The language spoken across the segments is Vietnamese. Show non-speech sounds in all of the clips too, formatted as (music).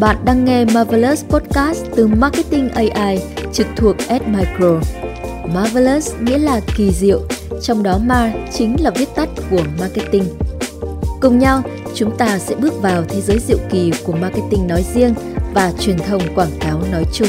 Bạn đang nghe Marvelous Podcast từ Marketing AI trực thuộc Admicro. Marvelous nghĩa là kỳ diệu, trong đó Mar chính là viết tắt của marketing. Cùng nhau, chúng ta sẽ bước vào thế giới diệu kỳ của marketing nói riêng và truyền thông quảng cáo nói chung.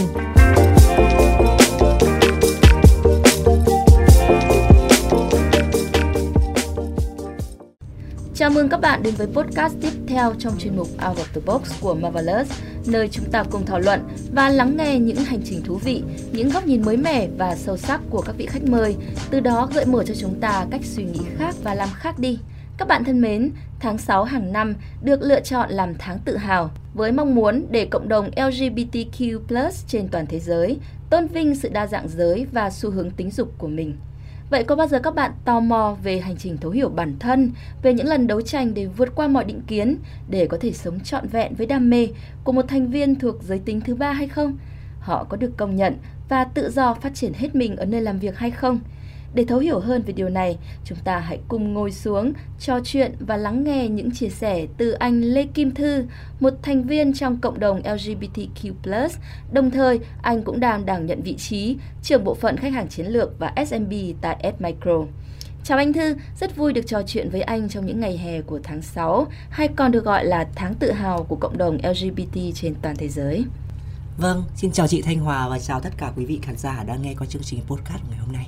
Mừng các bạn đến với podcast tiếp theo trong chuyên mục Out of the Box của Marvelous, nơi chúng ta cùng thảo luận và lắng nghe những hành trình thú vị, những góc nhìn mới mẻ và sâu sắc của các vị khách mời, từ đó gợi mở cho chúng ta cách suy nghĩ khác và làm khác đi. Các bạn thân mến, tháng 6 hàng năm được lựa chọn làm tháng tự hào với mong muốn để cộng đồng LGBTQ+ trên toàn thế giới tôn vinh sự đa dạng giới và xu hướng tính dục của mình. Vậy có bao giờ các bạn tò mò về hành trình thấu hiểu bản thân, về những lần đấu tranh để vượt qua mọi định kiến, để có thể sống trọn vẹn với đam mê của một thành viên thuộc giới tính thứ ba hay không? Họ có được công nhận và tự do phát triển hết mình ở nơi làm việc hay không? Để thấu hiểu hơn về điều này, chúng ta hãy cùng ngồi xuống, trò chuyện và lắng nghe những chia sẻ từ anh Lê Kim Thư, một thành viên trong cộng đồng LGBTQ+. Đồng thời, anh cũng đang đảm nhận vị trí trưởng bộ phận khách hàng chiến lược và SMB tại Admicro. Chào anh Thư, rất vui được trò chuyện với anh trong những ngày hè của tháng 6, hay còn được gọi là tháng tự hào của cộng đồng LGBT trên toàn thế giới. Vâng, xin chào chị Thanh Hòa và chào tất cả quý vị khán giả đang nghe qua chương trình podcast ngày hôm nay.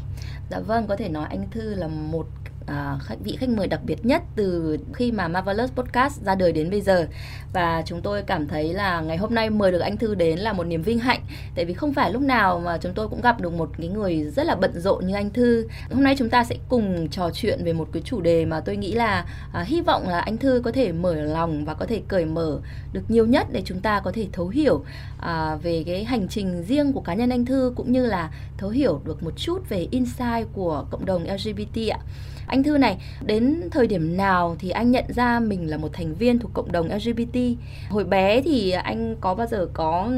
Dạ vâng, có thể nói anh Thư là một À, khách vị khách mời đặc biệt nhất từ khi mà Marvelous Podcast ra đời đến bây giờ. Và chúng tôi cảm thấy là ngày hôm nay mời được anh Thư đến là một niềm vinh hạnh. Tại vì không phải lúc nào mà chúng tôi cũng gặp được một cái người rất là bận rộn như anh Thư. Hôm nay chúng ta sẽ cùng trò chuyện về một cái chủ đề mà tôi nghĩ là uh, hy vọng là anh Thư có thể mở lòng và có thể cởi mở được nhiều nhất để chúng ta có thể thấu hiểu uh, về cái hành trình riêng của cá nhân anh Thư cũng như là thấu hiểu được một chút về insight của cộng đồng LGBT ạ. Anh Thư này, đến thời điểm nào thì anh nhận ra mình là một thành viên thuộc cộng đồng LGBT? Hồi bé thì anh có bao giờ có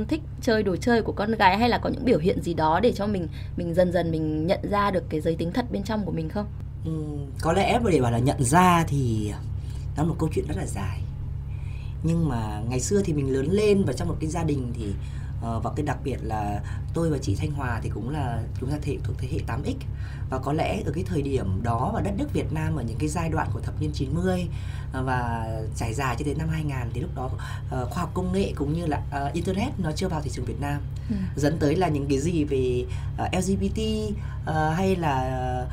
uh, thích chơi đồ chơi của con gái hay là có những biểu hiện gì đó để cho mình mình dần dần mình nhận ra được cái giới tính thật bên trong của mình không? Ừ, có lẽ để bảo là nhận ra thì nó là một câu chuyện rất là dài. Nhưng mà ngày xưa thì mình lớn lên và trong một cái gia đình thì uh, và cái đặc biệt là tôi và chị Thanh Hòa thì cũng là chúng ta thể thuộc thế hệ 8X và có lẽ ở cái thời điểm đó và đất nước Việt Nam ở những cái giai đoạn của thập niên 90 ờ, và trải dài cho đến năm 2000 thì lúc đó uh, khoa học công nghệ cũng như là uh, internet nó chưa vào thị trường Việt Nam ừ. dẫn tới là những cái gì về uh, LGBT hay là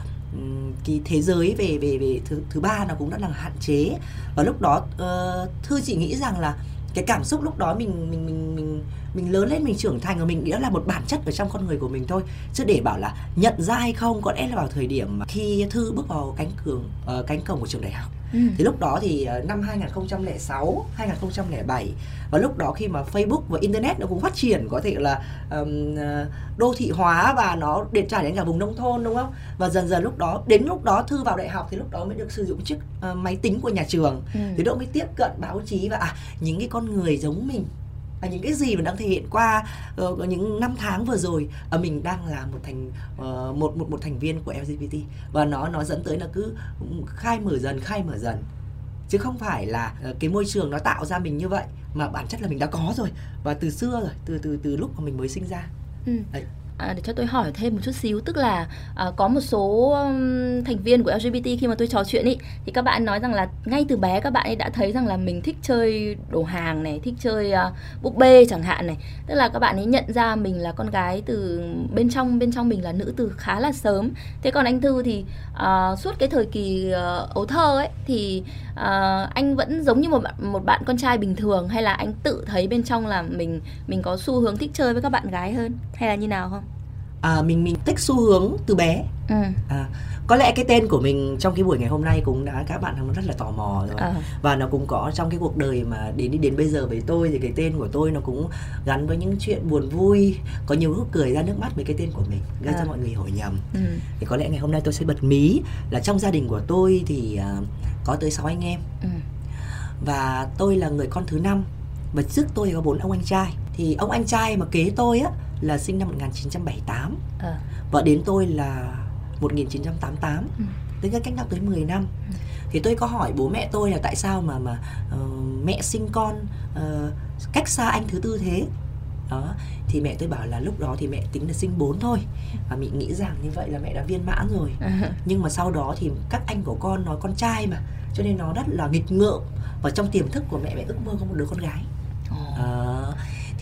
cái thế giới về về về thứ thứ ba nó cũng đã là hạn chế và lúc đó uh, thư chị nghĩ rằng là cái cảm xúc lúc đó mình mình mình mình mình lớn lên mình trưởng thành và mình nghĩa là một bản chất ở trong con người của mình thôi. Chứ để bảo là nhận ra hay không có lẽ là vào thời điểm mà khi thư bước vào cánh cường uh, cánh cổng của trường đại học. Ừ. thì lúc đó thì uh, năm 2006 2007 và lúc đó khi mà Facebook và internet nó cũng phát triển có thể là um, đô thị hóa và nó điện trải đến cả vùng nông thôn đúng không? Và dần dần lúc đó đến lúc đó thư vào đại học thì lúc đó mới được sử dụng chiếc uh, máy tính của nhà trường. Ừ. thì đó mới tiếp cận báo chí và à những cái con người giống mình và những cái gì mà đang thể hiện qua uh, những năm tháng vừa rồi uh, mình đang là một thành uh, một một một thành viên của LGBT và nó nó dẫn tới là cứ khai mở dần khai mở dần. Chứ không phải là cái môi trường nó tạo ra mình như vậy mà bản chất là mình đã có rồi. Và từ xưa rồi từ từ từ lúc mà mình mới sinh ra. Ừ. Đấy à, để cho tôi hỏi thêm một chút xíu tức là à, có một số um, thành viên của LGBT khi mà tôi trò chuyện ý thì các bạn nói rằng là ngay từ bé các bạn ấy đã thấy rằng là mình thích chơi đồ hàng này thích chơi uh, búp bê chẳng hạn này. Tức là các bạn ấy nhận ra mình là con gái từ bên trong bên trong mình là nữ từ khá là sớm. Thế còn anh thư thì uh, suốt cái thời kỳ uh, ấu thơ ấy thì uh, anh vẫn giống như một bạn, một bạn con trai bình thường hay là anh tự thấy bên trong là mình mình có xu hướng thích chơi với các bạn gái hơn hay là như nào không? À, mình mình thích xu hướng từ bé ừ. à, có lẽ cái tên của mình trong cái buổi ngày hôm nay cũng đã các bạn rất là tò mò rồi à. và nó cũng có trong cái cuộc đời mà đến đi đến bây giờ với tôi thì cái tên của tôi nó cũng gắn với những chuyện buồn vui có nhiều lúc cười ra nước mắt với cái tên của mình gây à. cho mọi người hỏi nhầm ừ. thì có lẽ ngày hôm nay tôi sẽ bật mí là trong gia đình của tôi thì uh, có tới 6 anh em ừ. và tôi là người con thứ năm và trước tôi có bốn ông anh trai thì ông anh trai mà kế tôi á là sinh năm 1978 à. và đến tôi là 1988 ừ. tức là cách nhau tới 10 năm. Ừ. thì tôi có hỏi bố mẹ tôi là tại sao mà mà uh, mẹ sinh con uh, cách xa anh thứ tư thế? Đó. Thì mẹ tôi bảo là lúc đó thì mẹ tính là sinh bốn thôi. Và mình nghĩ rằng như vậy là mẹ đã viên mãn rồi. (laughs) Nhưng mà sau đó thì các anh của con nói con trai mà. Cho nên nó rất là nghịch ngợm. Và trong tiềm thức của mẹ mẹ ước mơ có một đứa con gái. À,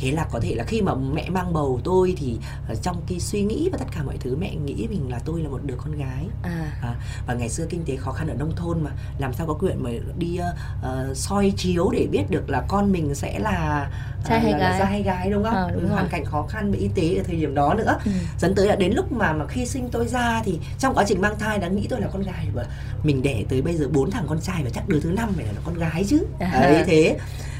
thế là có thể là khi mà mẹ mang bầu tôi thì ờ, trong cái suy nghĩ và tất cả mọi thứ mẹ nghĩ mình là tôi là một đứa con gái. À. À, và ngày xưa kinh tế khó khăn ở nông thôn mà làm sao có quyền mà đi uh, soi chiếu để biết được là con mình sẽ là trai hay là, gái. là hay gái đúng không? À, đúng hoàn cảnh khó khăn về y tế ở thời điểm đó nữa. Ừ. dẫn tới là đến lúc mà mà khi sinh tôi ra thì trong quá trình mang thai đã nghĩ tôi là con gái và mình đẻ tới bây giờ bốn thằng con trai và chắc đứa thứ năm phải là con gái chứ. À. đấy thế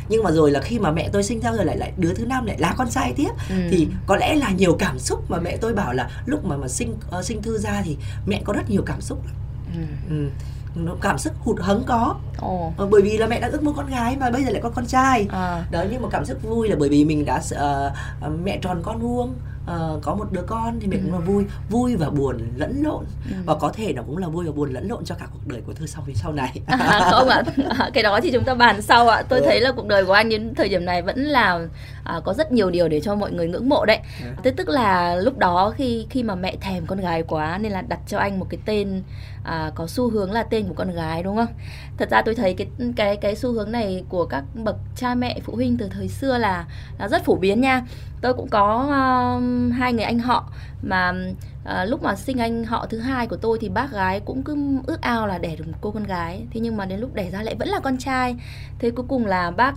nhưng mà rồi là khi mà mẹ tôi sinh ra rồi lại lại đứa thứ năm lại là con trai tiếp ừ. thì có lẽ là nhiều cảm xúc mà mẹ tôi bảo là lúc mà mà sinh uh, sinh thư ra thì mẹ có rất nhiều cảm xúc lắm ừ. Ừ nó cảm xúc hụt hẫng có Ồ. Ờ, bởi vì là mẹ đã ước mơ con gái mà bây giờ lại có con trai à. đó nhưng mà cảm xúc vui là bởi vì mình đã uh, mẹ tròn con vuông uh, có một đứa con thì mình ừ. cũng là vui vui và buồn lẫn lộn ừ. và có thể nó cũng là vui và buồn lẫn lộn cho cả cuộc đời của thư sau phía sau này à, không ạ (laughs) à, cái đó thì chúng ta bàn sau ạ tôi ừ. thấy là cuộc đời của anh đến thời điểm này vẫn là à, có rất nhiều điều để cho mọi người ngưỡng mộ đấy ừ. tức tức là lúc đó khi khi mà mẹ thèm con gái quá nên là đặt cho anh một cái tên à, có xu hướng là tên của con gái đúng không thật ra tôi thấy cái cái cái xu hướng này của các bậc cha mẹ phụ huynh từ thời xưa là là rất phổ biến nha tôi cũng có uh, hai người anh họ mà uh, lúc mà sinh anh họ thứ hai của tôi thì bác gái cũng cứ ước ao là đẻ được một cô con gái. Thế nhưng mà đến lúc đẻ ra lại vẫn là con trai. Thế cuối cùng là bác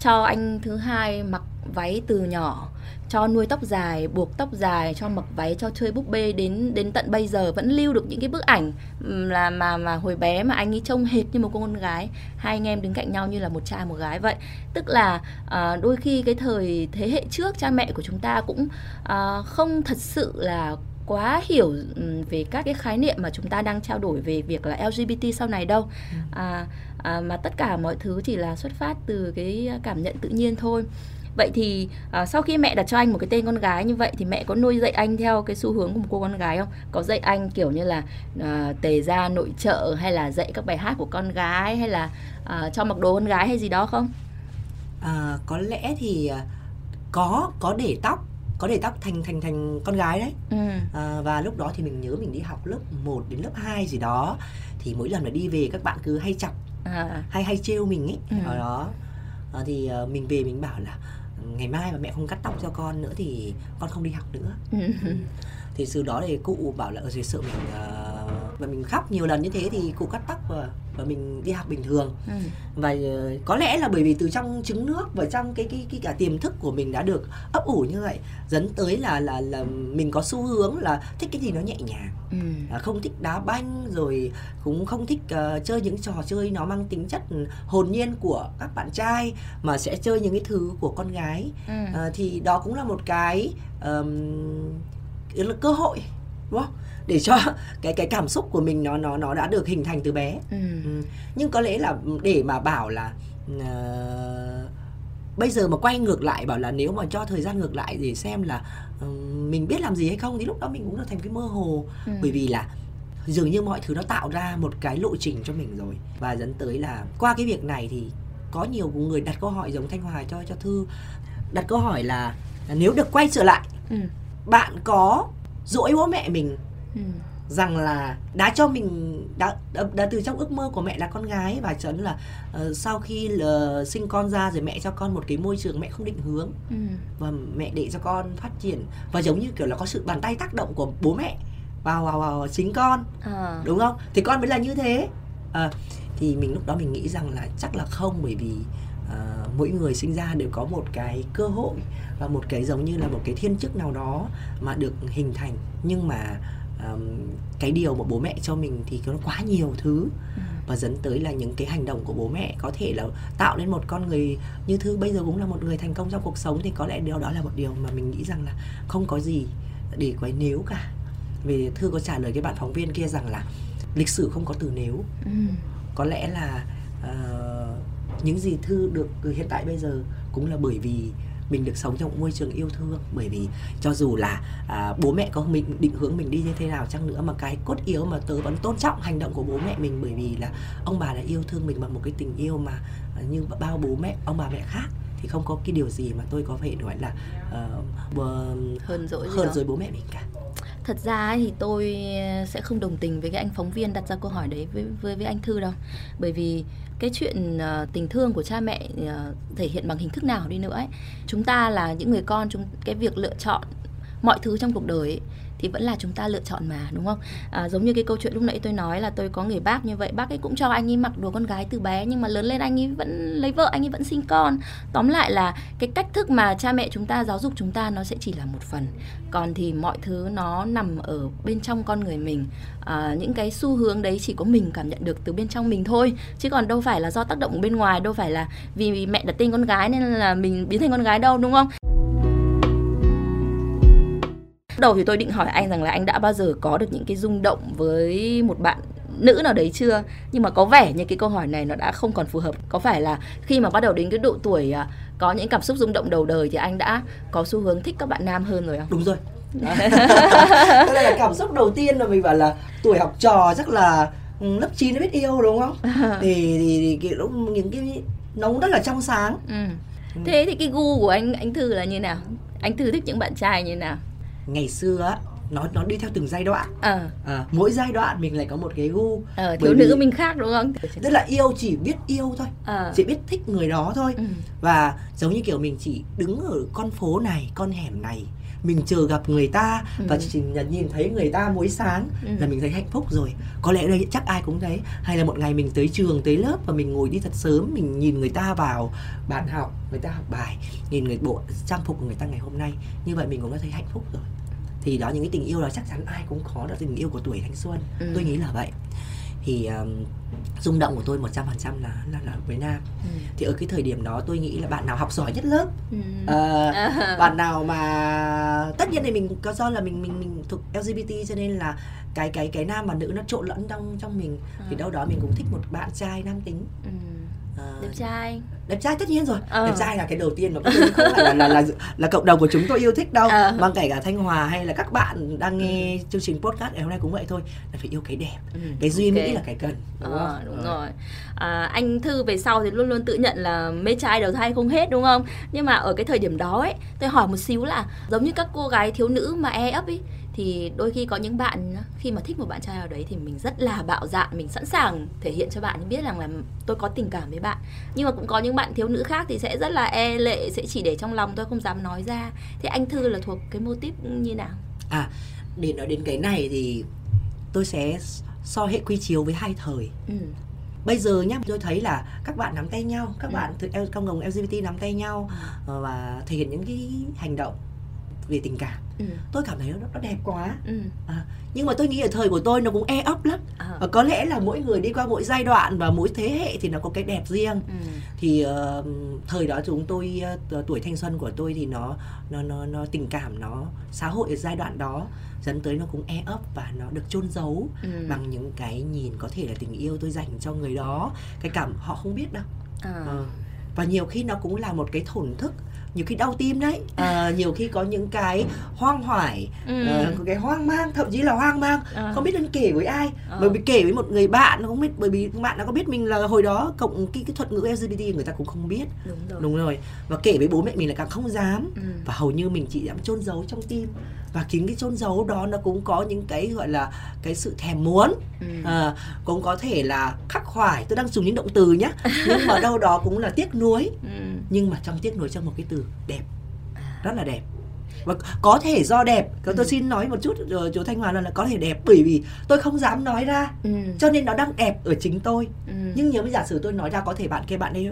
cho anh thứ hai mặc váy từ nhỏ cho nuôi tóc dài buộc tóc dài cho mặc váy cho chơi búp bê đến đến tận bây giờ vẫn lưu được những cái bức ảnh là mà mà hồi bé mà anh ấy trông hệt như một cô con gái. Hai anh em đứng cạnh nhau như là một trai một gái vậy. Tức là uh, đôi khi cái thời thế hệ trước cha mẹ của chúng ta cũng uh, không thật sự là quá hiểu về các cái khái niệm mà chúng ta đang trao đổi về việc là LGBT sau này đâu. Ừ. à, à, mà tất cả mọi thứ chỉ là xuất phát từ cái cảm nhận tự nhiên thôi vậy thì à, sau khi mẹ đặt cho anh một cái tên con gái như vậy thì mẹ có nuôi dạy anh theo cái xu hướng của một cô con gái không có dạy anh kiểu như là à, tề ra nội trợ hay là dạy các bài hát của con gái hay là à, cho mặc đồ con gái hay gì đó không à, có lẽ thì à, có có để tóc có để tóc thành thành thành con gái đấy ừ. à, và lúc đó thì mình nhớ mình đi học lớp 1 đến lớp 2 gì đó thì mỗi lần mà đi về các bạn cứ hay chọc à. hay hay trêu mình ấy ừ. ở đó à, thì uh, mình về mình bảo là ngày mai mà mẹ không cắt tóc cho con nữa thì con không đi học nữa ừ. Thì từ đó thì cụ bảo là ở dưới sợ mình uh, và mình khóc nhiều lần như thế thì cụ cắt tóc và và mình đi học bình thường ừ. và uh, có lẽ là bởi vì từ trong trứng nước và trong cái cái cái cả tiềm thức của mình đã được ấp ủ như vậy dẫn tới là là là mình có xu hướng là thích cái gì nó nhẹ nhàng ừ. à, không thích đá banh rồi cũng không thích uh, chơi những trò chơi nó mang tính chất hồn nhiên của các bạn trai mà sẽ chơi những cái thứ của con gái ừ. à, thì đó cũng là một cái um, cơ hội đúng không để cho (laughs) cái cái cảm xúc của mình nó nó nó đã được hình thành từ bé ừ. Ừ. nhưng có lẽ là để mà bảo là uh, bây giờ mà quay ngược lại bảo là nếu mà cho thời gian ngược lại để xem là uh, mình biết làm gì hay không thì lúc đó mình cũng là thành cái mơ hồ ừ. bởi vì là dường như mọi thứ nó tạo ra một cái lộ trình cho mình rồi và dẫn tới là qua cái việc này thì có nhiều người đặt câu hỏi giống thanh hoài cho cho thư đặt câu hỏi là, là nếu được quay trở lại ừ. Bạn có dỗi bố mẹ mình ừ. rằng là đã cho mình đã, đã đã từ trong ước mơ của mẹ là con gái và chấn là uh, sau khi là sinh con ra rồi mẹ cho con một cái môi trường mẹ không định hướng ừ. và mẹ để cho con phát triển và giống như kiểu là có sự bàn tay tác động của bố mẹ vào vào, vào chính con à. đúng không thì con mới là như thế à, thì mình lúc đó mình nghĩ rằng là chắc là không bởi vì uh, mỗi người sinh ra đều có một cái cơ hội và một cái giống như là một cái thiên chức nào đó mà được hình thành nhưng mà um, cái điều mà bố mẹ cho mình thì nó quá nhiều thứ ừ. và dẫn tới là những cái hành động của bố mẹ có thể là tạo nên một con người như thư bây giờ cũng là một người thành công trong cuộc sống thì có lẽ điều đó là một điều mà mình nghĩ rằng là không có gì để quấy nếu cả vì thư có trả lời cái bạn phóng viên kia rằng là lịch sử không có từ nếu ừ. có lẽ là uh, những gì thư được hiện tại bây giờ cũng là bởi vì mình được sống trong một môi trường yêu thương bởi vì cho dù là à, bố mẹ có mình định hướng mình đi như thế nào chăng nữa mà cái cốt yếu mà tớ vẫn tôn trọng hành động của bố mẹ mình bởi vì là ông bà đã yêu thương mình bằng một cái tình yêu mà à, như bao bố mẹ ông bà mẹ khác thì không có cái điều gì mà tôi có thể nói là uh, hơn dỗi hơn dỗi bố mẹ mình cả thật ra thì tôi sẽ không đồng tình với cái anh phóng viên đặt ra câu hỏi đấy với với, với anh thư đâu. Bởi vì cái chuyện uh, tình thương của cha mẹ uh, thể hiện bằng hình thức nào đi nữa ấy. Chúng ta là những người con chúng cái việc lựa chọn mọi thứ trong cuộc đời ấy, thì vẫn là chúng ta lựa chọn mà đúng không? À, giống như cái câu chuyện lúc nãy tôi nói là tôi có người bác như vậy bác ấy cũng cho anh ấy mặc đồ con gái từ bé nhưng mà lớn lên anh ấy vẫn lấy vợ anh ấy vẫn sinh con. Tóm lại là cái cách thức mà cha mẹ chúng ta giáo dục chúng ta nó sẽ chỉ là một phần. Còn thì mọi thứ nó nằm ở bên trong con người mình. À, những cái xu hướng đấy chỉ có mình cảm nhận được từ bên trong mình thôi. Chứ còn đâu phải là do tác động bên ngoài đâu phải là vì mẹ đặt tên con gái nên là mình biến thành con gái đâu đúng không? Đầu thì tôi định hỏi anh rằng là anh đã bao giờ có được những cái rung động với một bạn nữ nào đấy chưa? Nhưng mà có vẻ như cái câu hỏi này nó đã không còn phù hợp. Có phải là khi mà bắt đầu đến cái độ tuổi à, có những cảm xúc rung động đầu đời thì anh đã có xu hướng thích các bạn nam hơn rồi không? Đúng rồi. Đây (laughs) là cảm xúc đầu tiên là mình bảo là tuổi học trò chắc là ừ, lớp 9 nó biết yêu đúng không? (laughs) Thì thì, thì cái lúc những cái nó rất là trong sáng. Ừ. ừ. thế thì cái gu của anh anh thư là như nào? Anh thư thích những bạn trai như nào ngày xưa á nó nó đi theo từng giai đoạn à. À, mỗi giai đoạn mình lại có một cái gu ờ, thiếu nữ mình khác đúng không tức là yêu chỉ biết yêu thôi à. chỉ biết thích người đó thôi ừ. và giống như kiểu mình chỉ đứng ở con phố này con hẻm này mình chờ gặp người ta ừ. và chỉ nhìn thấy người ta mỗi sáng ừ. là mình thấy hạnh phúc rồi có lẽ đây chắc ai cũng thấy hay là một ngày mình tới trường tới lớp và mình ngồi đi thật sớm mình nhìn người ta vào bàn học người ta học bài nhìn người bộ trang phục của người ta ngày hôm nay như vậy mình cũng đã thấy hạnh phúc rồi thì đó những cái tình yêu là chắc chắn ai cũng có đó tình yêu của tuổi thanh xuân ừ. tôi nghĩ là vậy thì um, rung động của tôi 100% là là là với nam ừ. thì ở cái thời điểm đó tôi nghĩ là bạn nào học giỏi nhất lớp ừ. uh, (laughs) bạn nào mà tất nhiên thì mình có do là mình mình mình thuộc LGBT cho nên là cái cái cái nam và nữ nó trộn lẫn trong trong mình à. thì đâu đó mình cũng thích một bạn trai nam tính ừ. Đẹp trai đẹp trai tất nhiên rồi ờ. đẹp trai là cái đầu tiên mà không phải là, là là là cộng đồng của chúng tôi yêu thích đâu ờ. mà kể cả thanh hòa hay là các bạn đang nghe chương trình podcast ngày hôm nay cũng vậy thôi là phải yêu cái đẹp ừ, cái duy okay. mỹ là cái cần đúng ờ, không đúng ờ. rồi à, anh thư về sau thì luôn luôn tự nhận là mê trai đầu thai không hết đúng không nhưng mà ở cái thời điểm đó ấy tôi hỏi một xíu là giống như các cô gái thiếu nữ mà e ấp ấy thì đôi khi có những bạn khi mà thích một bạn trai nào đấy thì mình rất là bạo dạn mình sẵn sàng thể hiện cho bạn biết rằng là tôi có tình cảm với bạn. Nhưng mà cũng có những bạn thiếu nữ khác thì sẽ rất là e lệ sẽ chỉ để trong lòng tôi không dám nói ra. Thì anh thư là thuộc cái mô típ như nào? À để nói đến cái này thì tôi sẽ so hệ quy chiếu với hai thời. Ừ. Bây giờ nhá tôi thấy là các bạn nắm tay nhau các ừ. bạn cộng đồng lgbt nắm tay nhau ừ. và thể hiện những cái hành động về tình cảm ừ. tôi cảm thấy nó, nó đẹp quá ừ. à, nhưng mà tôi nghĩ ở thời của tôi nó cũng e ấp lắm à. và có lẽ là mỗi người đi qua mỗi giai đoạn và mỗi thế hệ thì nó có cái đẹp riêng ừ. thì uh, thời đó chúng tôi uh, tuổi thanh xuân của tôi thì nó nó nó nó tình cảm nó xã hội ở giai đoạn đó dẫn tới nó cũng e ấp và nó được chôn giấu ừ. bằng những cái nhìn có thể là tình yêu tôi dành cho người đó cái cảm họ không biết đâu à. uh, và nhiều khi nó cũng là một cái thổn thức nhiều khi đau tim đấy à, nhiều khi có những cái hoang hoải ừ. à, có cái hoang mang thậm chí là hoang mang à. không biết nên kể với ai à. bởi vì kể với một người bạn không biết bởi vì bạn đã có biết mình là hồi đó cộng cái cái thuật ngữ LGBT người ta cũng không biết đúng rồi, đúng rồi. và kể với bố mẹ mình là càng không dám ừ. và hầu như mình chỉ dám chôn giấu trong tim và chính cái chôn giấu đó nó cũng có những cái gọi là cái sự thèm muốn ừ. à, cũng có thể là khắc khoải tôi đang dùng những động từ nhé (laughs) nhưng mà đâu đó cũng là tiếc nuối ừ. nhưng mà trong tiếc nuối trong một cái từ đẹp à. rất là đẹp và có thể do đẹp tôi ừ. xin nói một chút rồi chú thanh hòa là, là có thể đẹp bởi vì tôi không dám nói ra ừ. cho nên nó đang đẹp ở chính tôi ừ. nhưng nếu giả sử tôi nói ra có thể bạn kia bạn ấy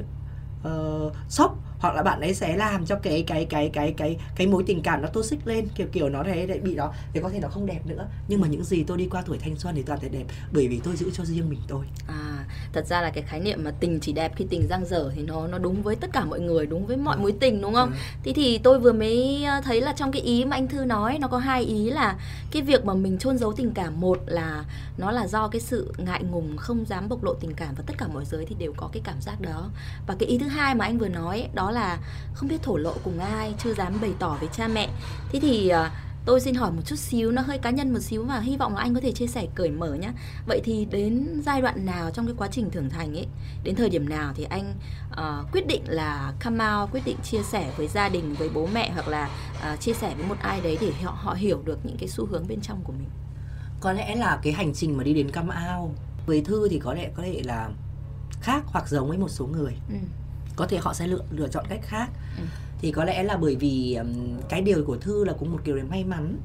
uh, sốc hoặc là bạn ấy sẽ làm cho cái cái cái cái cái cái mối tình cảm nó toxic lên kiểu kiểu nó đấy lại bị đó thì có thể nó không đẹp nữa. Nhưng mà những gì tôi đi qua tuổi thanh xuân thì toàn thấy đẹp bởi vì tôi giữ cho riêng mình tôi. À thật ra là cái khái niệm mà tình chỉ đẹp khi tình giang dở thì nó nó đúng với tất cả mọi người đúng với mọi ừ. mối tình đúng không? Ừ. thì thì tôi vừa mới ờ, thấy là trong cái ý mà anh thư nói nó có hai ý là cái việc mà mình chôn giấu tình cảm một là nó là do cái sự ngại ngùng không dám bộc lộ tình cảm và tất cả mọi giới thì đều có cái cảm giác đó. Và cái ý thứ hai mà anh vừa nói đó là không biết thổ lộ cùng ai chưa dám bày tỏ với cha mẹ. Thế thì uh, tôi xin hỏi một chút xíu nó hơi cá nhân một xíu và hy vọng là anh có thể chia sẻ cởi mở nhé vậy thì đến giai đoạn nào trong cái quá trình trưởng thành ấy đến thời điểm nào thì anh uh, quyết định là come out quyết định chia sẻ với gia đình với bố mẹ hoặc là uh, chia sẻ với một ai đấy để họ họ hiểu được những cái xu hướng bên trong của mình? Có lẽ là cái hành trình mà đi đến come out với thư thì có lẽ có thể là khác hoặc giống với một số người. Ừ. có thể họ sẽ lựa lựa chọn cách khác ừ. thì có lẽ là bởi vì cái điều của thư là cũng một kiểu may mắn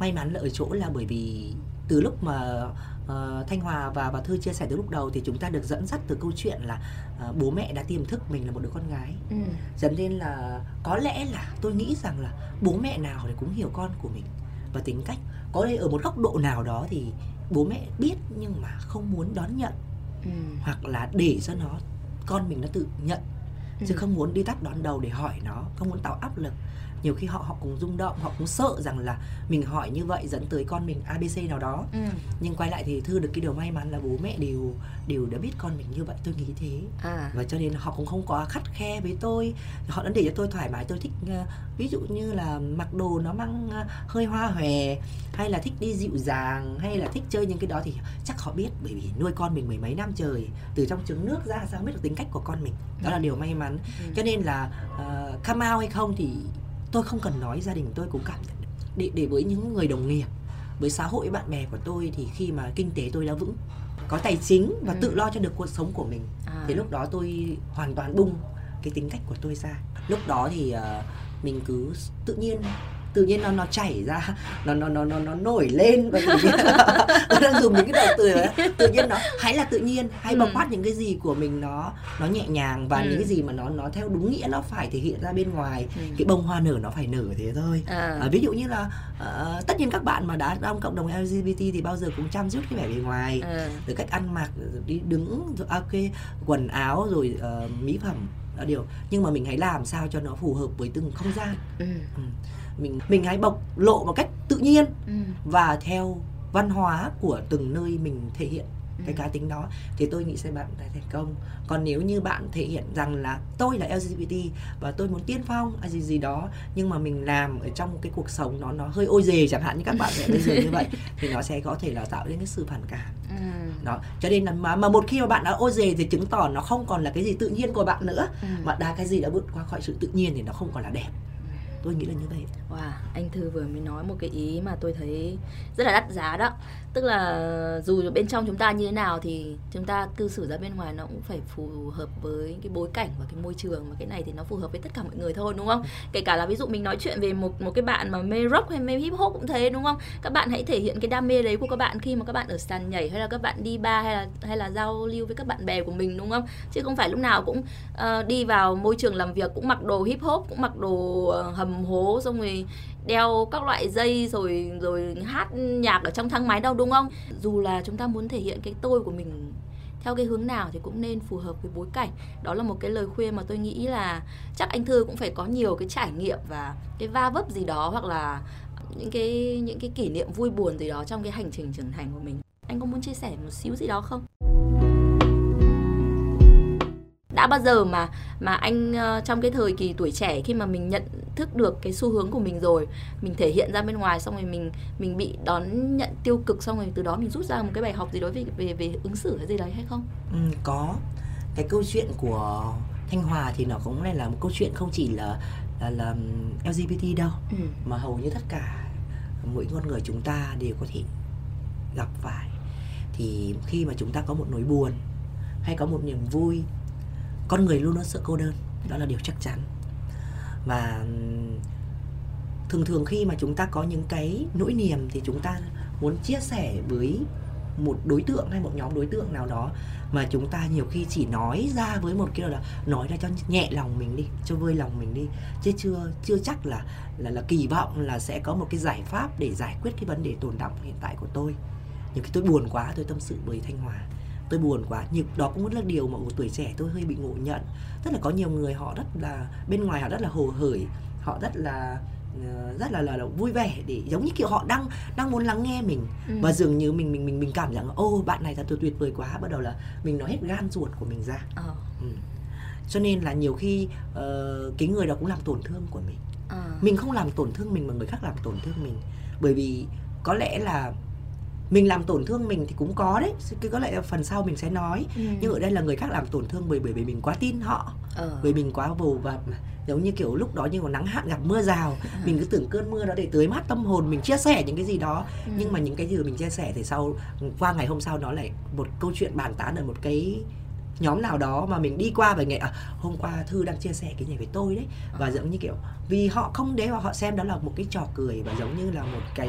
may mắn là ở chỗ là bởi vì từ lúc mà uh, thanh hòa và bà thư chia sẻ từ lúc đầu thì chúng ta được dẫn dắt từ câu chuyện là uh, bố mẹ đã tiềm thức mình là một đứa con gái ừ. dẫn nên là có lẽ là tôi nghĩ rằng là bố mẹ nào thì cũng hiểu con của mình và tính cách có thể ở một góc độ nào đó thì bố mẹ biết nhưng mà không muốn đón nhận ừ. hoặc là để cho nó con mình nó tự nhận ừ. chứ không muốn đi tắt đón đầu để hỏi nó không muốn tạo áp lực nhiều khi họ họ cũng rung động họ cũng sợ rằng là mình hỏi như vậy dẫn tới con mình abc nào đó ừ. nhưng quay lại thì thư được cái điều may mắn là bố mẹ đều đều đã biết con mình như vậy tôi nghĩ thế à. và cho nên họ cũng không quá khắt khe với tôi họ đã để cho tôi thoải mái tôi thích uh, ví dụ như là mặc đồ nó mang uh, hơi hoa hòe hay là thích đi dịu dàng hay là thích chơi những cái đó thì chắc họ biết bởi vì nuôi con mình mười mấy năm trời từ trong trứng nước ra sao biết được tính cách của con mình đó ừ. là điều may mắn ừ. cho nên là uh, come out hay không thì tôi không cần nói gia đình tôi cũng cảm nhận để để với những người đồng nghiệp với xã hội bạn bè của tôi thì khi mà kinh tế tôi đã vững có tài chính và ừ. tự lo cho được cuộc sống của mình à. thì lúc đó tôi hoàn toàn bung cái tính cách của tôi ra lúc đó thì uh, mình cứ tự nhiên tự nhiên nó nó chảy ra nó nó nó nó nó nổi lên và tự nhiên tôi đang dùng những cái động từ tự nhiên nó hãy là tự nhiên hay ừ. bộc phát những cái gì của mình nó nó nhẹ nhàng và ừ. những cái gì mà nó nó theo đúng nghĩa nó phải thể hiện ra bên ngoài ừ. cái bông hoa nở nó phải nở thế thôi à. À, ví dụ như là uh, tất nhiên các bạn mà đã trong cộng đồng LGBT thì bao giờ cũng chăm chút cái vẻ bề ngoài à. từ cách ăn mặc đi đứng rồi ok quần áo rồi uh, mỹ phẩm đó điều nhưng mà mình hãy làm sao cho nó phù hợp với từng không gian ừ. Ừ mình mình hãy bộc lộ một cách tự nhiên ừ. và theo văn hóa của từng nơi mình thể hiện ừ. cái cá tính đó thì tôi nghĩ sẽ bạn sẽ thành công còn nếu như bạn thể hiện rằng là tôi là LGBT và tôi muốn tiên phong hay gì gì đó nhưng mà mình làm ở trong cái cuộc sống nó nó hơi ôi dề chẳng hạn như các bạn (laughs) bây giờ như vậy thì nó sẽ có thể là tạo nên cái sự phản cảm ừ. đó cho nên là mà mà một khi mà bạn đã ôi dề thì chứng tỏ nó không còn là cái gì tự nhiên của bạn nữa ừ. mà đã cái gì đã vượt qua khỏi sự tự nhiên thì nó không còn là đẹp tôi nghĩ là như vậy. Wow, anh thư vừa mới nói một cái ý mà tôi thấy rất là đắt giá đó tức là dù bên trong chúng ta như thế nào thì chúng ta cư xử ra bên ngoài nó cũng phải phù hợp với cái bối cảnh và cái môi trường và cái này thì nó phù hợp với tất cả mọi người thôi đúng không? Kể cả là ví dụ mình nói chuyện về một một cái bạn mà mê rock hay mê hip hop cũng thế đúng không? Các bạn hãy thể hiện cái đam mê đấy của các bạn khi mà các bạn ở sàn nhảy hay là các bạn đi bar hay là hay là giao lưu với các bạn bè của mình đúng không? Chứ không phải lúc nào cũng uh, đi vào môi trường làm việc cũng mặc đồ hip hop cũng mặc đồ uh, hầm hố xong rồi đeo các loại dây rồi rồi hát nhạc ở trong thang máy đâu, đúng không? Dù là chúng ta muốn thể hiện cái tôi của mình theo cái hướng nào thì cũng nên phù hợp với bối cảnh. Đó là một cái lời khuyên mà tôi nghĩ là chắc anh thư cũng phải có nhiều cái trải nghiệm và cái va vấp gì đó, hoặc là những cái những cái kỷ niệm vui buồn gì đó trong cái hành trình trưởng thành của mình. Anh có muốn chia sẻ một xíu gì đó không? Đã bao giờ mà mà anh uh, trong cái thời kỳ tuổi trẻ khi mà mình nhận thức được cái xu hướng của mình rồi mình thể hiện ra bên ngoài xong rồi mình mình bị đón nhận tiêu cực xong rồi từ đó mình rút ra một cái bài học gì đó về về về ứng xử cái gì đấy hay không? Ừ, có. Cái câu chuyện của thanh hòa thì nó cũng là một câu chuyện không chỉ là là, là lgbt đâu ừ. mà hầu như tất cả mỗi con người chúng ta đều có thể gặp phải. Thì khi mà chúng ta có một nỗi buồn hay có một niềm vui con người luôn luôn sợ cô đơn, đó là điều chắc chắn. Và thường thường khi mà chúng ta có những cái nỗi niềm thì chúng ta muốn chia sẻ với một đối tượng hay một nhóm đối tượng nào đó mà chúng ta nhiều khi chỉ nói ra với một cái là nói ra cho nhẹ lòng mình đi, cho vơi lòng mình đi, chứ chưa chưa chắc là là là kỳ vọng là sẽ có một cái giải pháp để giải quyết cái vấn đề tồn động hiện tại của tôi. Nhiều khi tôi buồn quá, tôi tâm sự với thanh hòa tôi buồn quá nhưng đó cũng là điều mà một tuổi trẻ tôi hơi bị ngộ nhận tức là có nhiều người họ rất là bên ngoài họ rất là hồ hởi họ rất là ờ, rất là, là là vui vẻ để giống như kiểu họ đang đang muốn lắng nghe mình ừ. và dường như mình mình mình mình cảm rằng ô bạn này thật tuyệt vời quá bắt đầu là mình nói hết gan ruột của mình ra ờ. ừ. cho nên là nhiều khi uh, cái người đó cũng làm tổn thương của mình à. mình không làm tổn thương mình mà người khác làm tổn thương mình bởi vì có lẽ là mình làm tổn thương mình thì cũng có đấy cái có lẽ là phần sau mình sẽ nói ừ. nhưng ở đây là người khác làm tổn thương bởi bởi vì mình quá tin họ ờ. bởi mình quá vồ vập giống như kiểu lúc đó như có nắng hạn gặp mưa rào ừ. mình cứ tưởng cơn mưa đó để tưới mát tâm hồn mình chia sẻ những cái gì đó ừ. nhưng mà những cái gì mình chia sẻ thì sau qua ngày hôm sau nó lại một câu chuyện bàn tán ở một cái nhóm nào đó mà mình đi qua và nghe à, hôm qua thư đang chia sẻ cái này với tôi đấy và à. giống như kiểu vì họ không đấy và họ xem đó là một cái trò cười và giống như là một cái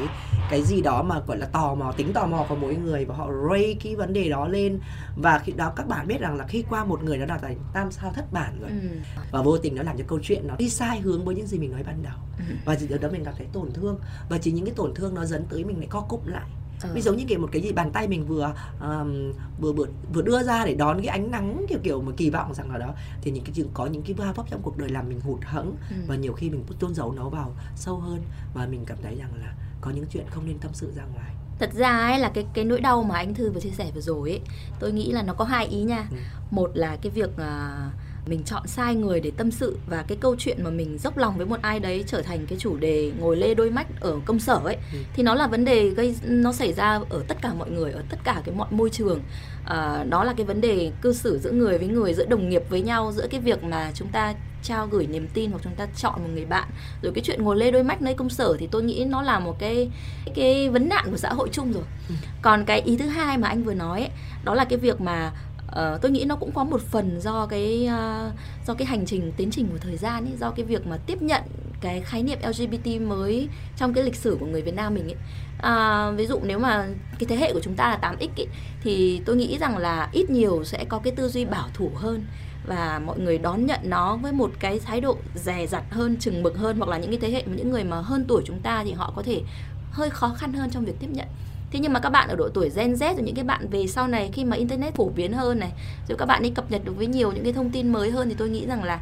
cái gì đó mà gọi là tò mò tính tò mò của mỗi người và họ ray cái vấn đề đó lên và khi đó các bạn biết rằng là khi qua một người đó đạt thành tam sao thất bản rồi ừ. và vô tình nó làm cho câu chuyện nó đi sai hướng với những gì mình nói ban đầu ừ. và từ đó mình cảm thấy tổn thương và chỉ những cái tổn thương nó dẫn tới mình lại co cụm lại ừ. ví giống như kiểu một cái gì bàn tay mình vừa um, vừa vừa vừa đưa ra để đón cái ánh nắng kiểu kiểu mà kỳ vọng rằng là đó thì những cái chuyện có những cái va vấp trong cuộc đời làm mình hụt hẫng ừ. và nhiều khi mình tôn giấu nó vào sâu hơn và mình cảm thấy rằng là có những chuyện không nên tâm sự ra ngoài thật ra ấy là cái cái nỗi đau mà anh thư vừa chia sẻ vừa rồi ấy tôi nghĩ là nó có hai ý nha ừ. một là cái việc uh, mình chọn sai người để tâm sự và cái câu chuyện mà mình dốc lòng với một ai đấy trở thành cái chủ đề ngồi lê đôi mắt ở công sở ấy ừ. thì nó là vấn đề gây nó xảy ra ở tất cả mọi người ở tất cả cái mọi môi trường à, đó là cái vấn đề cư xử giữa người với người giữa đồng nghiệp với nhau giữa cái việc mà chúng ta trao gửi niềm tin hoặc chúng ta chọn một người bạn rồi cái chuyện ngồi lê đôi mắt nơi công sở thì tôi nghĩ nó là một cái cái vấn nạn của xã hội chung rồi ừ. còn cái ý thứ hai mà anh vừa nói ấy, đó là cái việc mà uh, tôi nghĩ nó cũng có một phần do cái uh, do cái hành trình tiến trình của thời gian ấy do cái việc mà tiếp nhận cái khái niệm LGBT mới trong cái lịch sử của người Việt Nam mình ấy. À, ví dụ nếu mà cái thế hệ của chúng ta là 8x ấy, thì tôi nghĩ rằng là ít nhiều sẽ có cái tư duy bảo thủ hơn và mọi người đón nhận nó với một cái thái độ dè dặt hơn, chừng mực hơn hoặc là những cái thế hệ những người mà hơn tuổi chúng ta thì họ có thể hơi khó khăn hơn trong việc tiếp nhận thế nhưng mà các bạn ở độ tuổi Gen Z rồi những cái bạn về sau này khi mà internet phổ biến hơn này rồi các bạn ấy cập nhật được với nhiều những cái thông tin mới hơn thì tôi nghĩ rằng là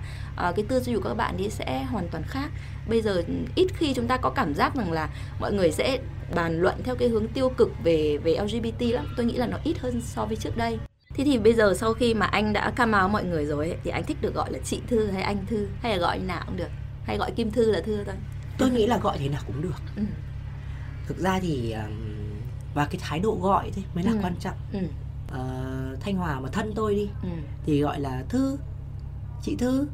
uh, cái tư duy của các bạn ấy sẽ hoàn toàn khác. Bây giờ ít khi chúng ta có cảm giác rằng là mọi người sẽ bàn luận theo cái hướng tiêu cực về về LGBT lắm. Tôi nghĩ là nó ít hơn so với trước đây. Thế thì bây giờ sau khi mà anh đã cam áo mọi người rồi ấy, thì anh thích được gọi là chị Thư hay anh Thư? Hay là gọi như nào cũng được? Hay gọi Kim Thư là Thư thôi? Tôi nghĩ là gọi thế nào cũng được. Ừ. thực ra thì um, và cái thái độ gọi thôi mới là ừ. quan trọng ừ. uh, thanh hòa mà thân tôi đi ừ. thì gọi là thư chị thư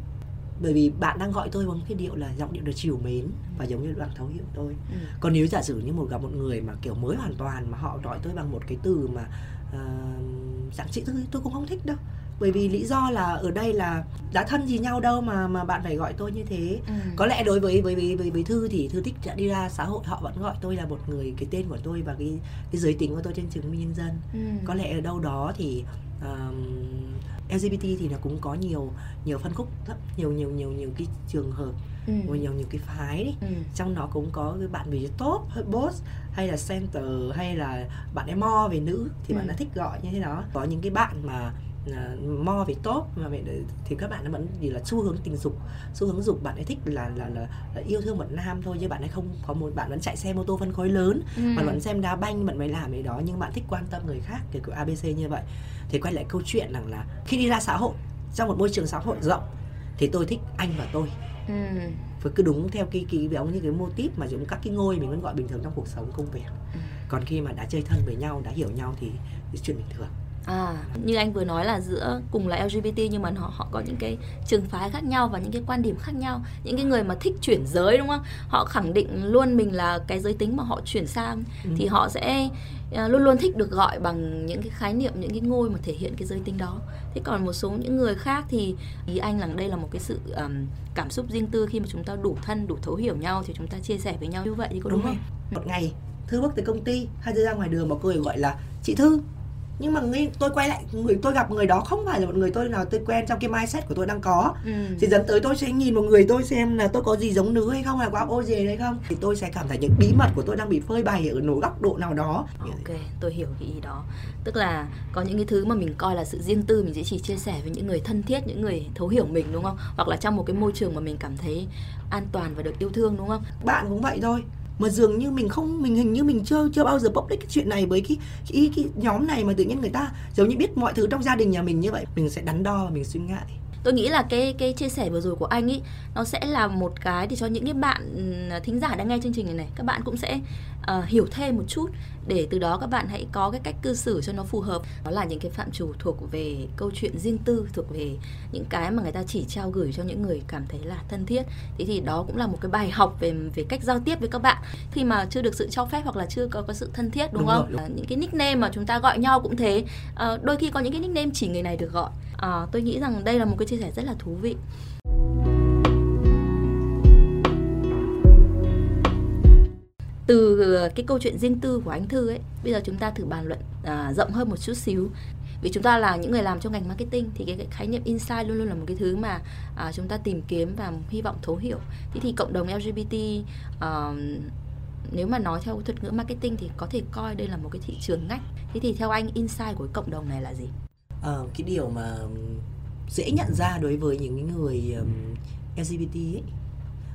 bởi vì bạn đang gọi tôi bằng cái điệu là giọng điệu được chiều mến và giống như bạn thấu hiểu tôi ừ. còn nếu giả sử như một gặp một người mà kiểu mới hoàn toàn mà họ gọi tôi bằng một cái từ mà uh, dạng chị thư tôi cũng không thích đâu bởi vì lý do là ở đây là đã thân gì nhau đâu mà mà bạn phải gọi tôi như thế ừ. có lẽ đối với với với với, với thư thì thư thích đã đi ra xã hội họ vẫn gọi tôi là một người cái tên của tôi và cái cái giới tính của tôi trên chứng minh nhân dân ừ. có lẽ ở đâu đó thì um, LGBT thì nó cũng có nhiều nhiều phân khúc lắm nhiều nhiều nhiều nhiều cái trường hợp ừ. nhiều nhiều cái phái đấy. Ừ. trong đó cũng có cái bạn về top boss hay là center hay là bạn em mo về nữ thì ừ. bạn đã thích gọi như thế đó có những cái bạn mà mo về tốt mà vậy thì các bạn nó vẫn chỉ là xu hướng tình dục xu hướng dục bạn ấy thích là là, là, là yêu thương một nam thôi chứ bạn ấy không có một bạn vẫn chạy xe mô tô phân khối lớn ừ. bạn vẫn xem đá banh bạn mới làm cái đó nhưng bạn thích quan tâm người khác kiểu kiểu abc như vậy thì quay lại câu chuyện rằng là khi đi ra xã hội trong một môi trường xã hội rộng thì tôi thích anh và tôi ừ. phải cứ đúng theo cái cái giống như cái mô típ mà giống các cái ngôi mình vẫn gọi bình thường trong cuộc sống công việc ừ. còn khi mà đã chơi thân với nhau đã hiểu nhau thì, thì chuyện bình thường À, như anh vừa nói là giữa cùng là LGBT nhưng mà họ họ có những cái trường phái khác nhau và những cái quan điểm khác nhau. Những cái người mà thích chuyển giới đúng không? Họ khẳng định luôn mình là cái giới tính mà họ chuyển sang ừ. thì họ sẽ uh, luôn luôn thích được gọi bằng những cái khái niệm những cái ngôi mà thể hiện cái giới tính đó. Thế còn một số những người khác thì ý anh là đây là một cái sự um, cảm xúc riêng tư khi mà chúng ta đủ thân, đủ thấu hiểu nhau thì chúng ta chia sẻ với nhau như vậy thì có đúng, đúng không? Một ngày Thư bước tới công ty hay ra ngoài đường mà cô ấy gọi là chị Thư nhưng mà tôi quay lại người tôi gặp người đó không phải là một người tôi nào tôi quen trong cái mindset của tôi đang có. Ừ. thì dẫn tới tôi sẽ nhìn một người tôi xem là tôi có gì giống nữ hay không là có ô gì hay không. Thì tôi sẽ cảm thấy những bí mật của tôi đang bị phơi bày ở một góc độ nào đó. Ok tôi hiểu cái ý đó. Tức là có những cái thứ mà mình coi là sự riêng tư mình sẽ chỉ chia sẻ với những người thân thiết những người thấu hiểu mình đúng không? Hoặc là trong một cái môi trường mà mình cảm thấy an toàn và được yêu thương đúng không? Bạn cũng vậy thôi mà dường như mình không mình hình như mình chưa chưa bao giờ public cái chuyện này với cái cái, cái nhóm này mà tự nhiên người ta giống như biết mọi thứ trong gia đình nhà mình như vậy. Mình sẽ đắn đo và mình suy ngại tôi nghĩ là cái cái chia sẻ vừa rồi của anh ấy nó sẽ là một cái để cho những cái bạn ừ, thính giả đang nghe chương trình này này các bạn cũng sẽ uh, hiểu thêm một chút. Để từ đó các bạn hãy có cái cách cư xử cho nó phù hợp. Đó là những cái phạm chủ thuộc về câu chuyện riêng tư thuộc về những cái mà người ta chỉ trao gửi cho những người cảm thấy là thân thiết. Thế thì đó cũng là một cái bài học về về cách giao tiếp với các bạn. Khi mà chưa được sự cho phép hoặc là chưa có, có sự thân thiết đúng, đúng không? rồi, đúng. Những cái nickname mà chúng ta gọi nhau cũng thế. À, đôi khi có những cái nickname chỉ người này được gọi à, tôi nghĩ rằng đây là một cái chia sẻ rất là thú vị. Từ ờ, cái câu chuyện riêng tư của anh thư ấy bây giờ chúng ta thử bàn luận à, rộng hơn một chút xíu. Vì chúng ta là những người làm trong ngành marketing thì cái, cái khái niệm insight luôn luôn là một cái thứ mà à, chúng ta tìm kiếm và hy vọng thấu hiểu. Thế thì cộng đồng lgbt à, nếu mà nói theo thuật ngữ marketing thì có thể coi đây là một cái thị trường ngách. Thế thì theo anh insight của cộng đồng này là gì? À, cái điều mà dễ nhận ra đối với những người um, lgbt ấy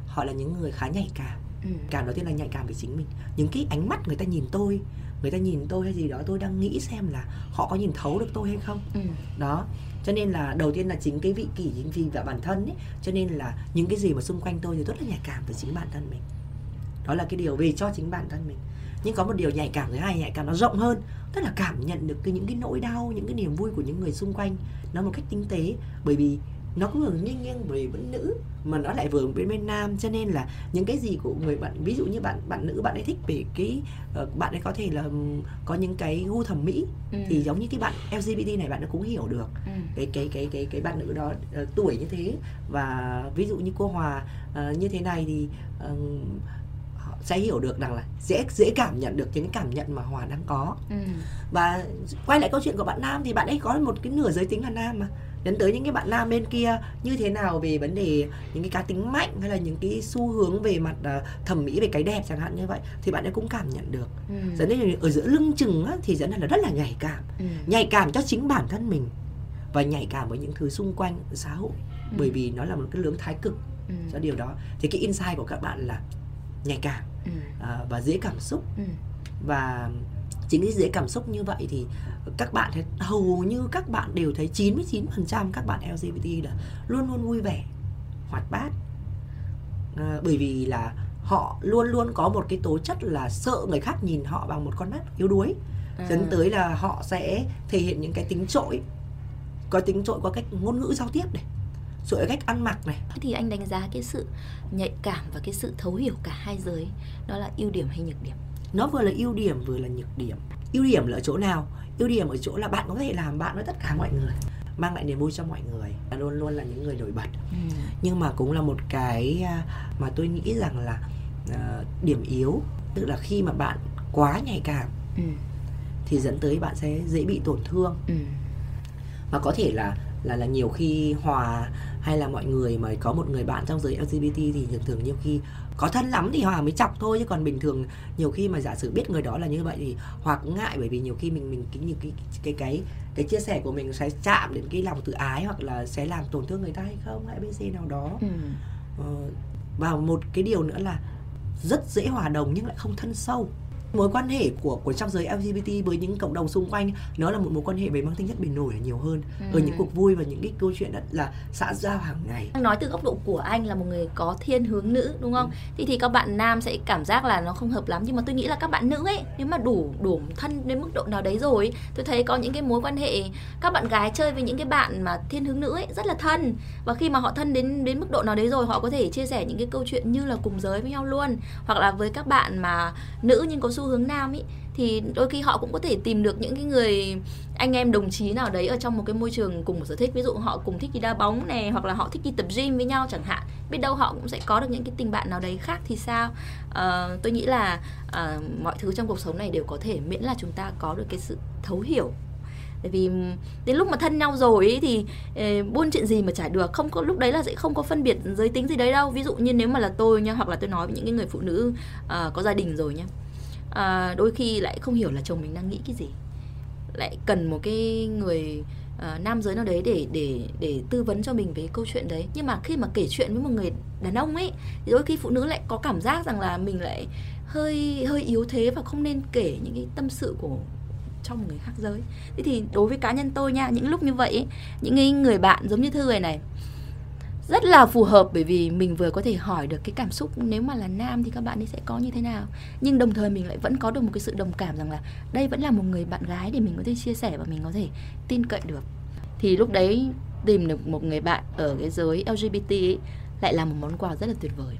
họ là những người khá nhạy cảm. Ừ. cảm đầu tiên là nhạy cảm với chính mình. Những cái ánh mắt người ta nhìn tôi người ta nhìn tôi hay gì đó tôi đang nghĩ xem là họ có nhìn thấu được tôi hay không. Ừ. đó. Cho nên là đầu tiên là chính cái vị kỷ chính vì và bản thân ấy cho nên là những cái gì mà xung quanh tôi thì rất là nhạy cảm với chính bản thân mình. Đó là cái điều về cho chính bản thân mình. Nhưng có một điều nhạy cảm thứ hai nhạy cảm nó rộng hơn tức là cảm nhận được cái những cái nỗi đau những cái niềm vui của những người xung quanh nó một cách tinh tế bởi vì nó cũng vừa nghiêng nghiêng về vẫn nữ mà nó lại vừa bên bên nam cho nên là những cái gì của người bạn ví dụ như bạn bạn nữ bạn ấy thích về cái uh, bạn ấy có thể là có những cái gu thẩm mỹ ừ. thì giống như cái bạn LGBT này bạn nó cũng hiểu được ừ. cái cái cái cái cái bạn nữ đó uh, tuổi như thế và ví dụ như cô Hòa uh, như thế này thì uh, sẽ hiểu được rằng là dễ dễ cảm nhận được những cảm nhận mà Hòa đang có ừ. và quay lại câu chuyện của bạn Nam thì bạn ấy có một cái nửa giới tính là nam mà đến tới những cái bạn nam bên kia như thế nào về vấn đề những cái cá tính mạnh hay là những cái xu hướng về mặt uh, thẩm mỹ về cái đẹp chẳng hạn như vậy thì bạn ấy cũng cảm nhận được ừ. dẫn đến ở giữa lưng chừng á, thì dẫn là rất là nhạy cảm ừ. nhạy cảm cho chính bản thân mình và nhạy cảm với những thứ xung quanh xã hội ừ. bởi vì nó là một cái lướng thái cực ừ. cho điều đó thì cái insight của các bạn là nhạy cảm ừ. uh, và dễ cảm xúc ừ. và chính cái dễ cảm xúc như vậy thì các bạn thấy hầu như các bạn đều thấy 99% các bạn LGBT là luôn luôn vui vẻ hoạt bát à, bởi vì là họ luôn luôn có một cái tố chất là sợ người khác nhìn họ bằng một con mắt yếu đuối à. dẫn tới là họ sẽ thể hiện những cái tính trội có tính trội qua cách ngôn ngữ giao tiếp này rồi cách ăn mặc này thì anh đánh giá cái sự nhạy cảm và cái sự thấu hiểu cả hai giới đó là ưu điểm hay nhược điểm nó vừa là ưu điểm vừa là nhược điểm ưu điểm là ở chỗ nào ưu điểm ở chỗ là bạn có thể làm bạn với tất cả mọi người mang lại niềm vui cho mọi người luôn luôn là những người nổi bật ừ. nhưng mà cũng là một cái à, mà tôi nghĩ rằng là uh, điểm yếu tức là khi mà bạn quá nhạy cảm ừ. thì dẫn tới bạn sẽ dễ bị tổn thương ừ. mà có thể là là là nhiều khi hòa hay là mọi người mà có một người bạn trong giới LGBT thì thường thường nhiều khi có thân lắm thì hòa mới chọc thôi chứ còn bình thường nhiều khi mà giả sử biết người đó là như vậy thì hòa cũng ngại bởi vì nhiều khi mình mình cái nhiều cái cái cái cái chia sẻ của mình sẽ chạm đến cái lòng tự ái hoặc là sẽ làm tổn thương người ta hay không hay abc nào đó ừ. ờ, và một cái điều nữa là rất dễ hòa đồng nhưng lại không thân sâu mối quan hệ của của trong giới LGBT với những cộng đồng xung quanh nó là một mối quan hệ về mang tính chất bề nổi nhiều hơn ừ. ở những cuộc vui và những cái câu chuyện là xã giao hàng ngày nói từ góc độ của anh là một người có thiên hướng nữ đúng không ừ. thì thì các bạn nam sẽ cảm giác là nó không hợp lắm nhưng mà tôi nghĩ là các bạn nữ ấy nếu mà đủ đủ thân đến mức độ nào đấy rồi tôi thấy có những cái mối quan hệ các bạn gái chơi với những cái bạn mà thiên hướng nữ ấy rất là thân và khi mà họ thân đến đến mức độ nào đấy rồi họ có thể chia sẻ những cái câu chuyện như là cùng giới với nhau luôn hoặc là với các bạn mà nữ nhưng có xu hướng nam ý thì đôi khi họ cũng có thể tìm được những cái người anh em đồng chí nào đấy ở trong một cái môi trường cùng một sở thích. Ví dụ họ cùng thích đi đá bóng này hoặc là họ thích đi tập gym với nhau chẳng hạn. Biết đâu họ cũng sẽ có được những cái tình bạn nào đấy khác thì sao? À, tôi nghĩ là à, mọi thứ trong cuộc sống này đều có thể miễn là chúng ta có được cái sự thấu hiểu. Tại vì đến lúc mà thân nhau rồi ấy, thì eh, buôn chuyện gì mà chả được. Không có lúc đấy là sẽ không có phân biệt giới tính gì đấy đâu. Ví dụ như nếu mà là tôi nha hoặc là tôi nói với những cái người phụ nữ uh, có gia đình rồi nhá à, đôi khi lại không hiểu là chồng mình đang nghĩ cái gì. Lại cần một cái người uh, nam giới nào đấy để để để tư vấn cho mình về câu chuyện đấy. Nhưng mà khi mà kể chuyện với một người đàn ông ấy thì đôi khi phụ nữ lại có cảm giác rằng là mình lại hơi hơi yếu thế và không nên kể những cái tâm sự của cho một người khác giới. Thế thì đối với cá nhân tôi nha những lúc như vậy những cái người bạn giống như thư này này rất là phù hợp bởi vì mình vừa có thể hỏi được cái cảm xúc nếu mà là nam thì các bạn ấy sẽ có như thế nào. Nhưng đồng thời mình lại vẫn có được một cái sự đồng cảm rằng là đây vẫn là một người bạn gái để mình có thể chia sẻ và mình có thể tin cậy được. Thì lúc đấy tìm được một người bạn ở cái giới LGBT ấy, lại là một món quà rất là tuyệt vời.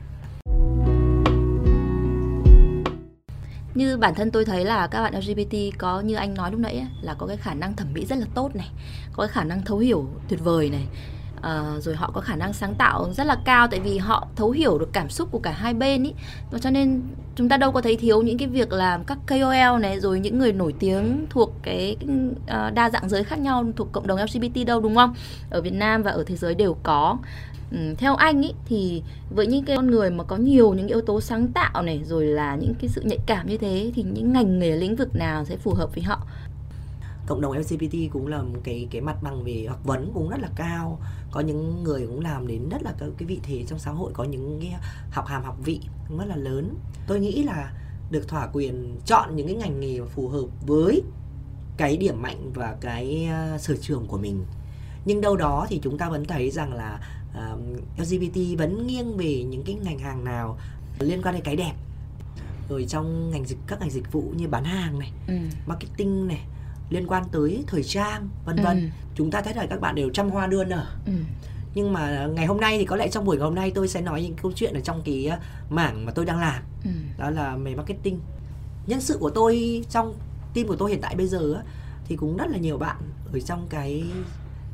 Như bản thân tôi thấy là các bạn LGBT có như anh nói lúc nãy là có cái khả năng thẩm mỹ rất là tốt này có cái khả năng thấu hiểu tuyệt vời này. Uh, rồi họ có khả năng sáng tạo rất là cao tại vì họ thấu hiểu được cảm xúc của cả hai bên ý. Và cho nên chúng ta đâu có thấy thiếu những cái việc làm các KOL này rồi những người nổi tiếng thuộc cái uh, đa dạng giới khác nhau thuộc cộng đồng LGBT đâu đúng không? Ở Việt Nam và ở thế giới đều có. Ừ, theo anh ý thì với những cái con người mà có nhiều những yếu tố sáng tạo này rồi là những cái sự nhạy cảm như thế thì những ngành nghề lĩnh vực nào sẽ phù hợp với họ? Cộng đồng LGBT cũng là một cái cái mặt bằng về học vấn cũng rất là cao có những người cũng làm đến rất là cái, vị thế trong xã hội có những cái học hàm học vị rất là lớn. Tôi nghĩ là được thỏa quyền chọn những cái ngành nghề phù hợp với cái điểm mạnh và cái uh, sở trường của mình. Nhưng đâu đó thì chúng ta vẫn thấy rằng là uh, LGBT vẫn nghiêng về những cái ngành hàng nào liên quan đến cái đẹp. Rồi trong ngành dịch các ngành dịch vụ như bán hàng này ừ. marketing này liên quan tới thời trang vân vân ừ. chúng ta thấy là các bạn đều trăm hoa đua nở ừ. nhưng mà ngày hôm nay thì có lẽ trong buổi ngày hôm nay tôi sẽ nói những câu chuyện ở trong cái ờ, mảng mà tôi đang làm ừ. đó là về marketing nhân sự của tôi trong team của tôi hiện tại bây giờ thì cũng rất là nhiều bạn ở trong cái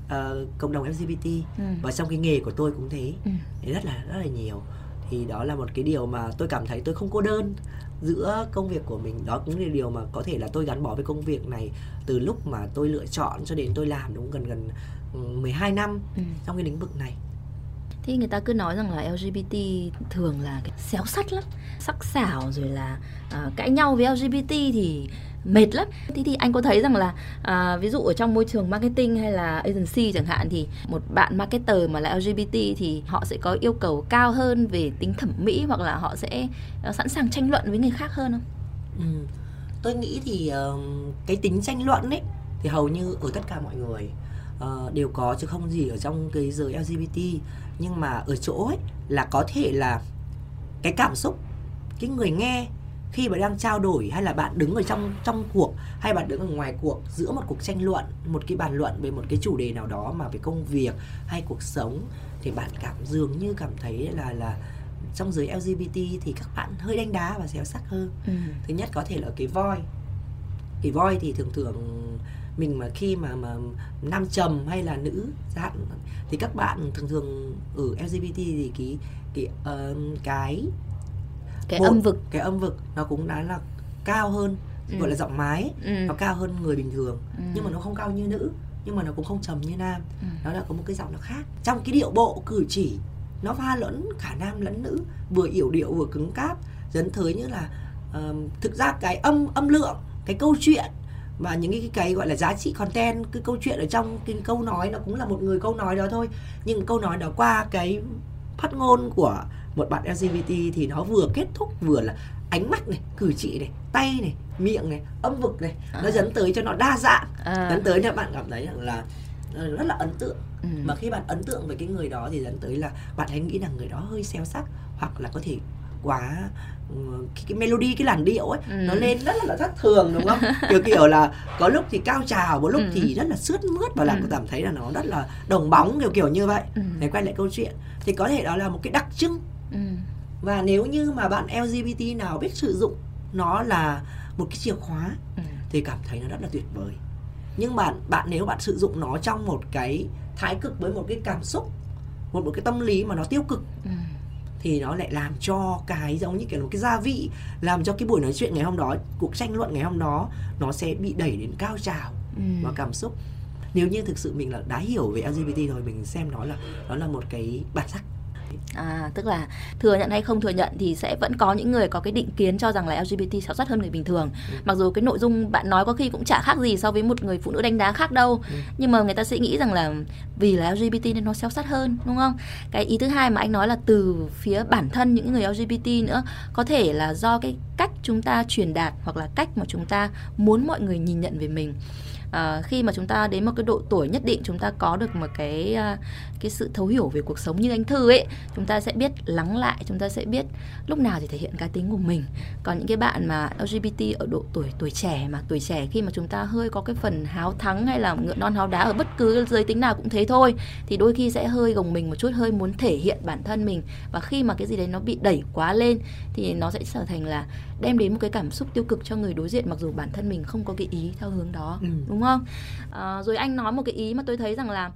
uh, cộng đồng LGBT ừ. và trong cái nghề của tôi cũng thế ừ. rất là rất là nhiều thì đó là một cái điều mà tôi cảm thấy tôi không cô đơn giữa công việc của mình. Đó cũng là điều mà có thể là tôi gắn bó với công việc này từ lúc mà tôi lựa chọn cho đến tôi làm đúng gần gần 12 ừ, năm ừ. trong cái lĩnh vực này. Thì người ta cứ nói rằng là LGBT thường là xéo sắt lắm sắc sảo rồi là uh, cãi nhau với LGBT thì mệt lắm thế thì anh có thấy rằng là à, ví dụ ở trong môi trường marketing hay là agency chẳng hạn thì một bạn marketer mà là LGBT thì họ sẽ có yêu cầu cao hơn về tính thẩm mỹ hoặc là họ sẽ ờ, sẵn sàng tranh luận với người khác hơn không? Ừ. Tôi nghĩ thì uh, cái tính tranh luận ấy thì hầu như ở tất cả mọi người uh, đều có chứ không gì ở trong cái giới LGBT nhưng mà ở chỗ ấy là có thể là cái cảm xúc cái người nghe khi mà đang trao đổi hay là bạn đứng ở trong trong cuộc hay bạn đứng ở ngoài cuộc giữa một cuộc tranh luận một cái bàn luận về một cái chủ đề nào đó mà về công việc hay cuộc sống thì bạn cảm dường như cảm thấy là là trong giới LGBT thì các bạn hơi đánh đá và xéo sắc hơn ừ. thứ nhất có thể là cái voi cái voi thì thường thường mình mà khi mà mà nam trầm hay là nữ dạng thì các bạn thường thường ở LGBT thì cái cái uh, cái cái một, âm vực cái âm vực nó cũng đã là cao hơn ừ. gọi là giọng mái ừ. nó cao hơn người bình thường ừ. nhưng mà nó không cao như nữ nhưng mà nó cũng không trầm như nam ừ. nó là có một cái giọng nó khác trong cái điệu bộ cử chỉ nó pha lẫn cả nam lẫn nữ vừa yểu điệu vừa cứng cáp dẫn tới như là uh, thực ra cái âm âm lượng cái câu chuyện và những cái, cái gọi là giá trị content cái câu chuyện ở trong cái câu nói nó cũng là một người câu nói đó thôi nhưng câu nói đó qua cái phát ngôn của một bạn LGBT thì nó vừa kết thúc vừa là ánh mắt này cử chỉ này tay này miệng này âm vực này à. nó dẫn tới cho nó đa dạng à. dẫn tới cho bạn cảm thấy rằng là ờ, rất là ấn tượng ừ. mà khi bạn ấn tượng với cái người đó thì dẫn tới là bạn hãy nghĩ rằng người đó hơi xéo sắc hoặc là có thể quá ừ, cái, cái melody cái làn điệu ấy ừ. nó lên rất là thất thường đúng không (laughs) kiểu kiểu là có lúc thì cao trào một lúc ừ. thì rất là sướt mướt và làm ừ. cảm thấy là nó rất là đồng bóng kiểu kiểu như vậy ừ. để quay lại câu chuyện thì có thể đó là một cái đặc trưng ừ. và nếu như mà bạn LGBT nào biết sử dụng nó là một cái chìa khóa ừ. thì cảm thấy nó rất là tuyệt vời nhưng bạn bạn nếu bạn sử dụng nó trong một cái thái cực với một cái cảm xúc một một cái tâm lý mà nó tiêu cực ừ. thì nó lại làm cho cái giống như kiểu một cái gia vị làm cho cái buổi nói chuyện ngày hôm đó cuộc tranh luận ngày hôm đó nó sẽ bị đẩy đến cao trào ừ. và cảm xúc nếu như thực sự mình là đã hiểu về LGBT rồi mình xem nó là nó là một cái bản sắc À, tức là thừa nhận hay không thừa nhận thì sẽ vẫn có những người có cái định kiến cho rằng là LGBT xấu sắc hơn người bình thường. Ừ. Mặc dù cái nội dung bạn nói có khi cũng chả khác gì so với một người phụ nữ đánh đá khác đâu. Ừ. Nhưng mà người ta sẽ nghĩ rằng là vì là LGBT nên nó xéo sắc hơn, đúng không? Cái ý thứ hai mà anh nói là từ phía bản thân những người LGBT nữa, có thể là do cái cách chúng ta truyền đạt hoặc là cách mà chúng ta muốn mọi người nhìn nhận về mình uh, khi mà chúng ta đến một cái độ tuổi nhất định chúng ta có được một cái uh, cái sự thấu hiểu về cuộc sống như anh thư ấy chúng ta sẽ biết lắng lại chúng ta sẽ biết lúc nào thì thể hiện cá tính của mình. Còn những cái bạn mà LGBT ở độ tuổi tuổi trẻ mà tuổi trẻ khi mà chúng ta hơi có cái phần háo thắng hay là ngựa non háo đá ở bất cứ giới tính nào cũng thế thôi thì đôi khi sẽ hơi gồng mình một chút hơi muốn thể hiện bản thân mình. Và khi mà cái gì đấy nó bị đẩy quá lên thì nó sẽ trở thành là đem đến một cái cảm xúc tiêu cực cho người đối diện mặc dù bản thân mình không có cái ý theo hướng đó ừ. đúng không? À, rồi anh nói một cái ý mà tôi thấy rằng là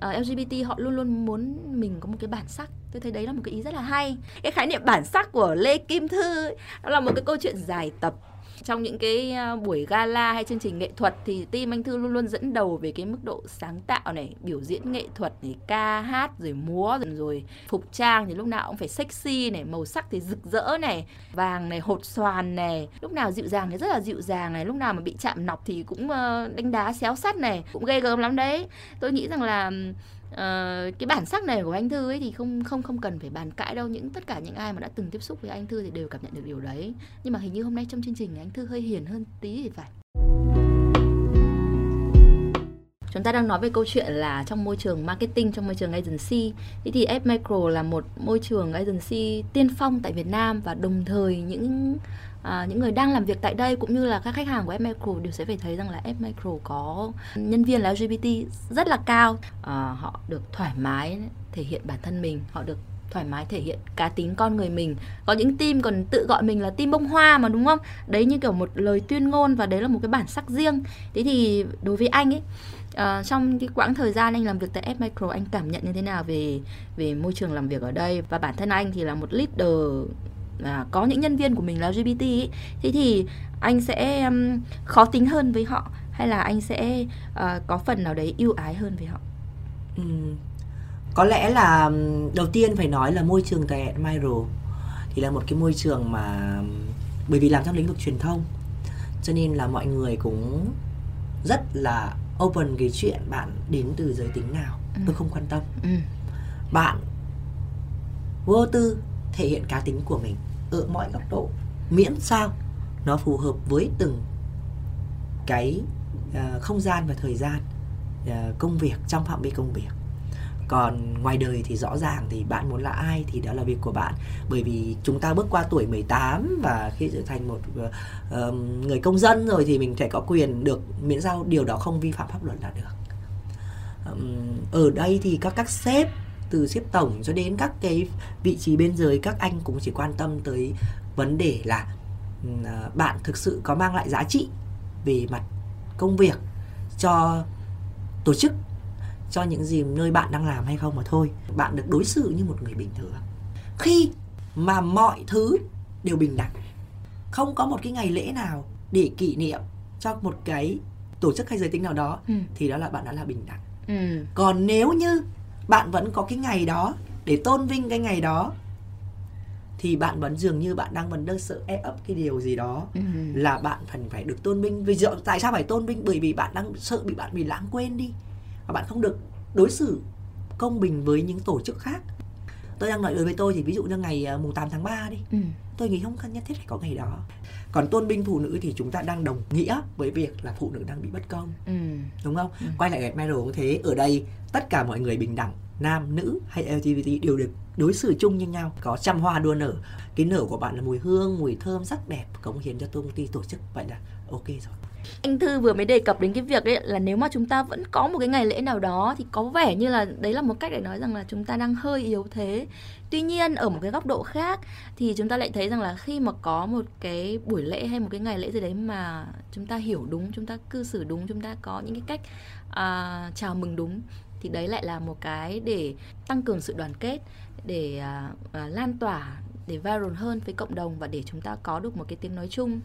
Ờ, uh, LGBT họ luôn luôn muốn mình có một cái bản sắc. Tôi thấy đấy là một cái ý rất là hay. Cái khái niệm bản sắc của Lê Kim Thư đó là một cái câu chuyện dài tập trong những cái ờ, buổi gala hay chương trình nghệ thuật thì team anh thư luôn luôn dẫn đầu về cái mức độ sáng tạo này biểu diễn nghệ thuật này ca hát rồi múa rồi, rồi phục trang thì lúc nào cũng phải sexy này màu sắc thì rực rỡ này vàng này hột xoàn này. Lúc nào dịu dàng thì rất là dịu dàng này lúc nào mà bị chạm nọc thì cũng ờ, đánh đá xéo sắt này cũng ghê gớm lắm đấy. Tôi nghĩ rằng là uh, cái bản sắc này của anh thư ấy thì không không không cần phải bàn cãi đâu. Những tất cả những ai mà đã từng tiếp xúc với anh thư thì đều cảm nhận được điều đấy. Nhưng mà hình như hôm nay trong chương trình anh thư hơi hiền hơn tí thì phải. Chúng ta đang nói về câu chuyện là trong môi trường marketing trong môi trường agency. Thế thì F Micro là một môi trường agency tiên phong tại Việt Nam và đồng thời những à, những người đang làm việc tại đây cũng như là các khách hàng của F Micro đều sẽ phải thấy rằng là F Micro có nhân viên là LGBT rất là cao. À, họ được thoải mái thể hiện bản thân mình họ được thoải mái thể hiện cá tính con người mình. Có những team còn tự gọi mình là team bông hoa mà đúng không? Đấy như kiểu một lời tuyên ngôn và đấy là một cái bản sắc riêng. Thế thì đối với anh ấy uh, trong cái quãng thời gian anh làm việc tại F Micro anh cảm nhận như thế nào về về môi trường làm việc ở đây? Và bản thân anh thì là một leader à, có những nhân viên của mình là LGBT ý, thế thì anh sẽ um, khó tính hơn với họ hay là anh sẽ uh, có phần nào đấy ưu ái hơn với họ ừ. có lẽ là đầu tiên phải nói là môi trường tại Admiral thì là một cái môi trường mà bởi vì làm trong lĩnh vực truyền thông cho nên là mọi người cũng rất là open cái chuyện bạn đến từ giới tính nào ừ. tôi không quan tâm ừ. bạn vô tư thể hiện cá tính của mình ở mọi góc độ miễn sao nó phù hợp với từng cái uh, không gian và thời gian uh, công việc trong phạm vi công việc. Còn ngoài đời thì rõ ràng thì bạn muốn là ai thì đó là việc của bạn. Bởi vì chúng ta bước qua tuổi 18 và khi trở thành một uh, người công dân rồi thì mình phải có quyền được miễn sao điều đó không vi phạm pháp luật là được. Um, ở đây thì các các sếp từ xếp tổng cho đến các cái vị trí bên dưới các anh cũng chỉ quan tâm tới vấn đề là à, bạn thực sự có mang lại giá trị về mặt công việc cho tổ chức cho những gì nơi bạn đang làm hay không mà thôi bạn được đối xử như một người bình thường khi mà mọi thứ đều bình đẳng không có một cái ngày lễ nào để kỷ niệm cho một cái tổ chức hay giới tính nào đó ừ. thì đó là bạn đã là bình đẳng ừ. còn nếu như bạn vẫn có cái ngày đó để tôn vinh cái ngày đó thì bạn vẫn dường như bạn đang vẫn đang sợ e ấp cái điều gì đó ừ. là bạn cần phải được tôn vinh. Vì giờ tại sao phải tôn vinh? Bởi vì bạn đang sợ bị bạn bị lãng quên đi. Và bạn không được đối xử công bình với những tổ chức khác. Tôi đang nói đối với tôi thì ví dụ như ngày à, mùng 8 tháng 3 đi. Ừ. tôi nghĩ không cần nhất thiết phải có ngày đó. Còn tôn vinh phụ nữ thì chúng ta đang đồng nghĩa với việc là phụ nữ đang bị bất công. Ừ. đúng không? Ừ. quay lại gạch medal cũng thế. Ở đây tất cả mọi người bình đẳng nam nữ hay LGBT đều được đối xử chung như nhau có trăm hoa đua nở. Cái nở của bạn là mùi hương mùi thơm sắc đẹp cống hiến cho công ty tổ chức. Vậy là ok rồi. Anh Thư vừa mới đề cập đến cái việc đấy là nếu mà chúng ta vẫn có một cái ngày lễ nào đó thì có vẻ như là đấy là một cách để nói rằng là chúng ta đang hơi yếu thế. Tuy nhiên ở một cái góc độ khác thì chúng ta lại thấy rằng là khi mà có một cái buổi lễ hay một cái ngày lễ gì đấy mà chúng ta hiểu đúng, chúng ta cư xử đúng, chúng ta có những cái cách uh, chào mừng đúng thì đấy lại là một cái để tăng cường sự đoàn kết để uh, uh, lan tỏa để viral hơn với cộng đồng và để chúng ta có được một cái tiếng nói chung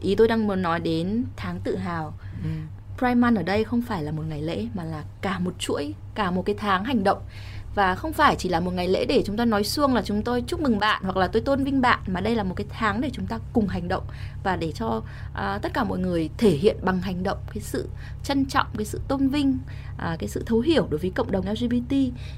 ý tôi đang muốn nói đến tháng tự hào ừ. Prime Month ở đây không phải là một ngày lễ mà là cả một chuỗi, cả một cái tháng hành động và không phải chỉ là một ngày lễ để chúng ta nói xuông là chúng tôi chúc mừng bạn hoặc là tôi tôn vinh bạn mà đây là một cái tháng để chúng ta cùng hành động và để cho uh, tất cả mọi người thể hiện bằng hành động cái sự trân trọng cái sự tôn vinh uh, à, cái sự thấu hiểu đối với cộng đồng LGBT.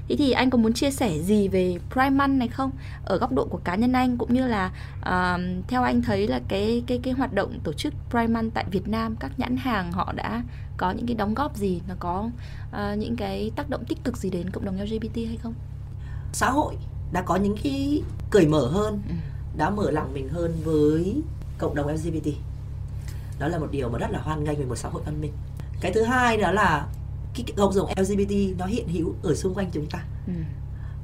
Thế thì anh có muốn chia sẻ gì về Pride Month này không? Ở góc độ của cá nhân anh cũng như là à, theo anh thấy là cái cái cái hoạt động tổ chức Pride Month tại Việt Nam các nhãn hàng họ đã có những cái đóng góp gì, nó có à, những cái tác động tích cực gì đến cộng đồng LGBT hay không? Xã hội đã có những cái cởi mở hơn, ừ. đã mở lòng mình hơn với cộng đồng LGBT đó là một điều mà rất là hoan nghênh về một xã hội văn minh cái thứ hai đó là cái cộng đồng LGBT nó hiện hữu ở xung quanh chúng ta ừ.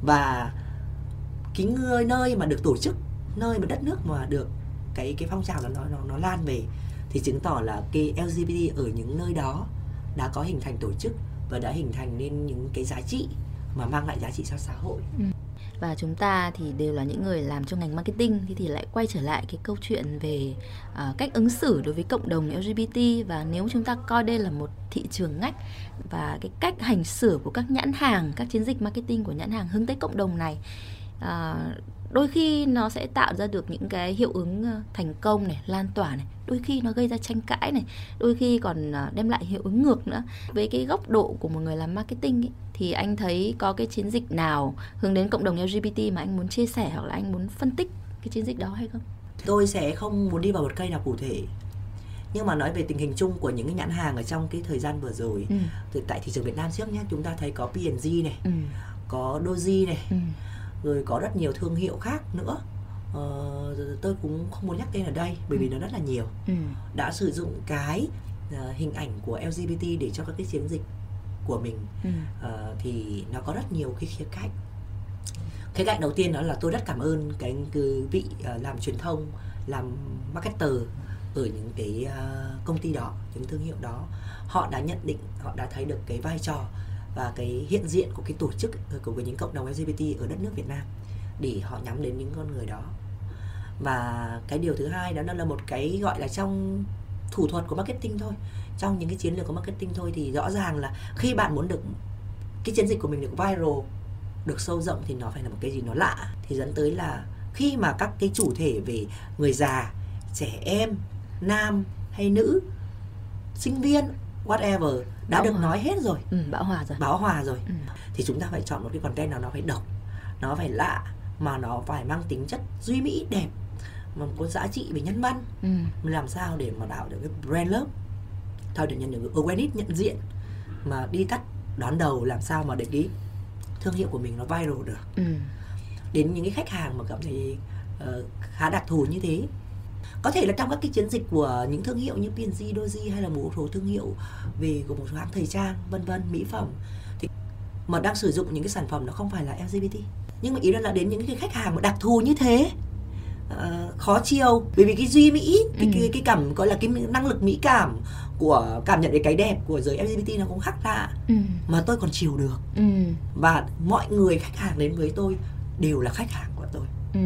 và cái người nơi mà được tổ chức nơi mà đất nước mà được cái cái phong trào nó nó nó lan về thì chứng tỏ là cái LGBT ở những nơi đó đã có hình thành tổ chức và đã hình thành nên những cái giá trị mà mang lại giá trị cho xã hội. Ừ và chúng ta thì đều là những người làm trong ngành marketing thì thì lại quay trở lại cái câu chuyện về uh, cách ứng xử đối với cộng đồng LGBT và nếu chúng ta coi đây là một thị trường ngách và cái cách hành xử của các nhãn hàng các chiến dịch marketing của nhãn hàng hướng tới cộng đồng này uh, đôi khi nó sẽ tạo ra được những cái hiệu ứng ờ, thành công này lan tỏa này đôi khi nó gây ra tranh cãi này đôi khi còn đem lại hiệu ứng ngược nữa với cái góc độ của một người làm marketing ấy, thì anh thấy có cái chiến dịch nào hướng đến cộng đồng LGBT mà anh muốn chia sẻ hoặc là anh muốn phân tích cái chiến dịch đó hay không? Tôi sẽ không muốn đi vào một cây nào cụ thể nhưng mà nói về tình hình chung của những cái nhãn hàng ở trong cái thời gian vừa rồi ừ. từ tại thị trường Việt Nam trước nhé chúng ta thấy có P&G này ừ. có Doji này ừ. Rồi có rất nhiều thương hiệu khác nữa ờ, tôi cũng không muốn nhắc tên ở đây bởi vì ừ. nó rất là nhiều ừ. đã sử dụng cái uh, hình ảnh của LGBT để cho các cái chiến dịch của mình ừ. uh, thì nó có rất nhiều cái khía cạnh khía cạnh đầu tiên đó là tôi rất cảm ơn cái vị uh, làm truyền thông làm marketer ở những cái uh, công ty đó những thương hiệu đó họ đã nhận định họ đã thấy được cái vai trò và cái hiện diện của cái tổ chức ờ, của những cộng đồng LGBT ở đất nước Việt Nam để họ nhắm đến những con người đó. Và cái điều thứ hai đó là một cái gọi là trong thủ thuật của marketing thôi. Trong những cái chiến lược của marketing thôi thì rõ ràng là khi bạn muốn được cái chiến dịch của mình được viral, được sâu rộng thì nó phải là một cái gì nó lạ. Thì dẫn tới là khi mà các cái chủ thể về người già, trẻ em, nam hay nữ, sinh viên whatever đã bão được hòa. nói hết rồi ừ, bão hòa rồi bão hòa rồi ừ. thì chúng ta phải chọn một cái content nào nó phải độc nó phải lạ mà nó phải mang tính chất duy mỹ đẹp mà có giá trị về nhân văn ừ. làm sao để mà tạo được cái brand love thôi được nhận được awareness nhận diện mà đi tắt đón đầu làm sao mà để cái thương hiệu của mình nó viral được ừ. đến những cái khách hàng mà cảm thấy uh, khá đặc thù như thế có thể là trong các cái chiến dịch của những thương hiệu như P&G, Doji hay là một số thương hiệu về của một số hãng thời trang vân vân mỹ phẩm thì mà đang sử dụng những cái sản phẩm nó không phải là LGBT nhưng mà ý là đến những cái khách hàng mà đặc thù như thế uh, khó chiêu bởi vì cái duy mỹ cái, ừ. cái cái cảm gọi là cái năng lực mỹ cảm của cảm nhận về cái đẹp của giới LGBT nó cũng khác lạ ừ. mà tôi còn chiều được ừ. và mọi người khách hàng đến với tôi đều là khách hàng của tôi ừ.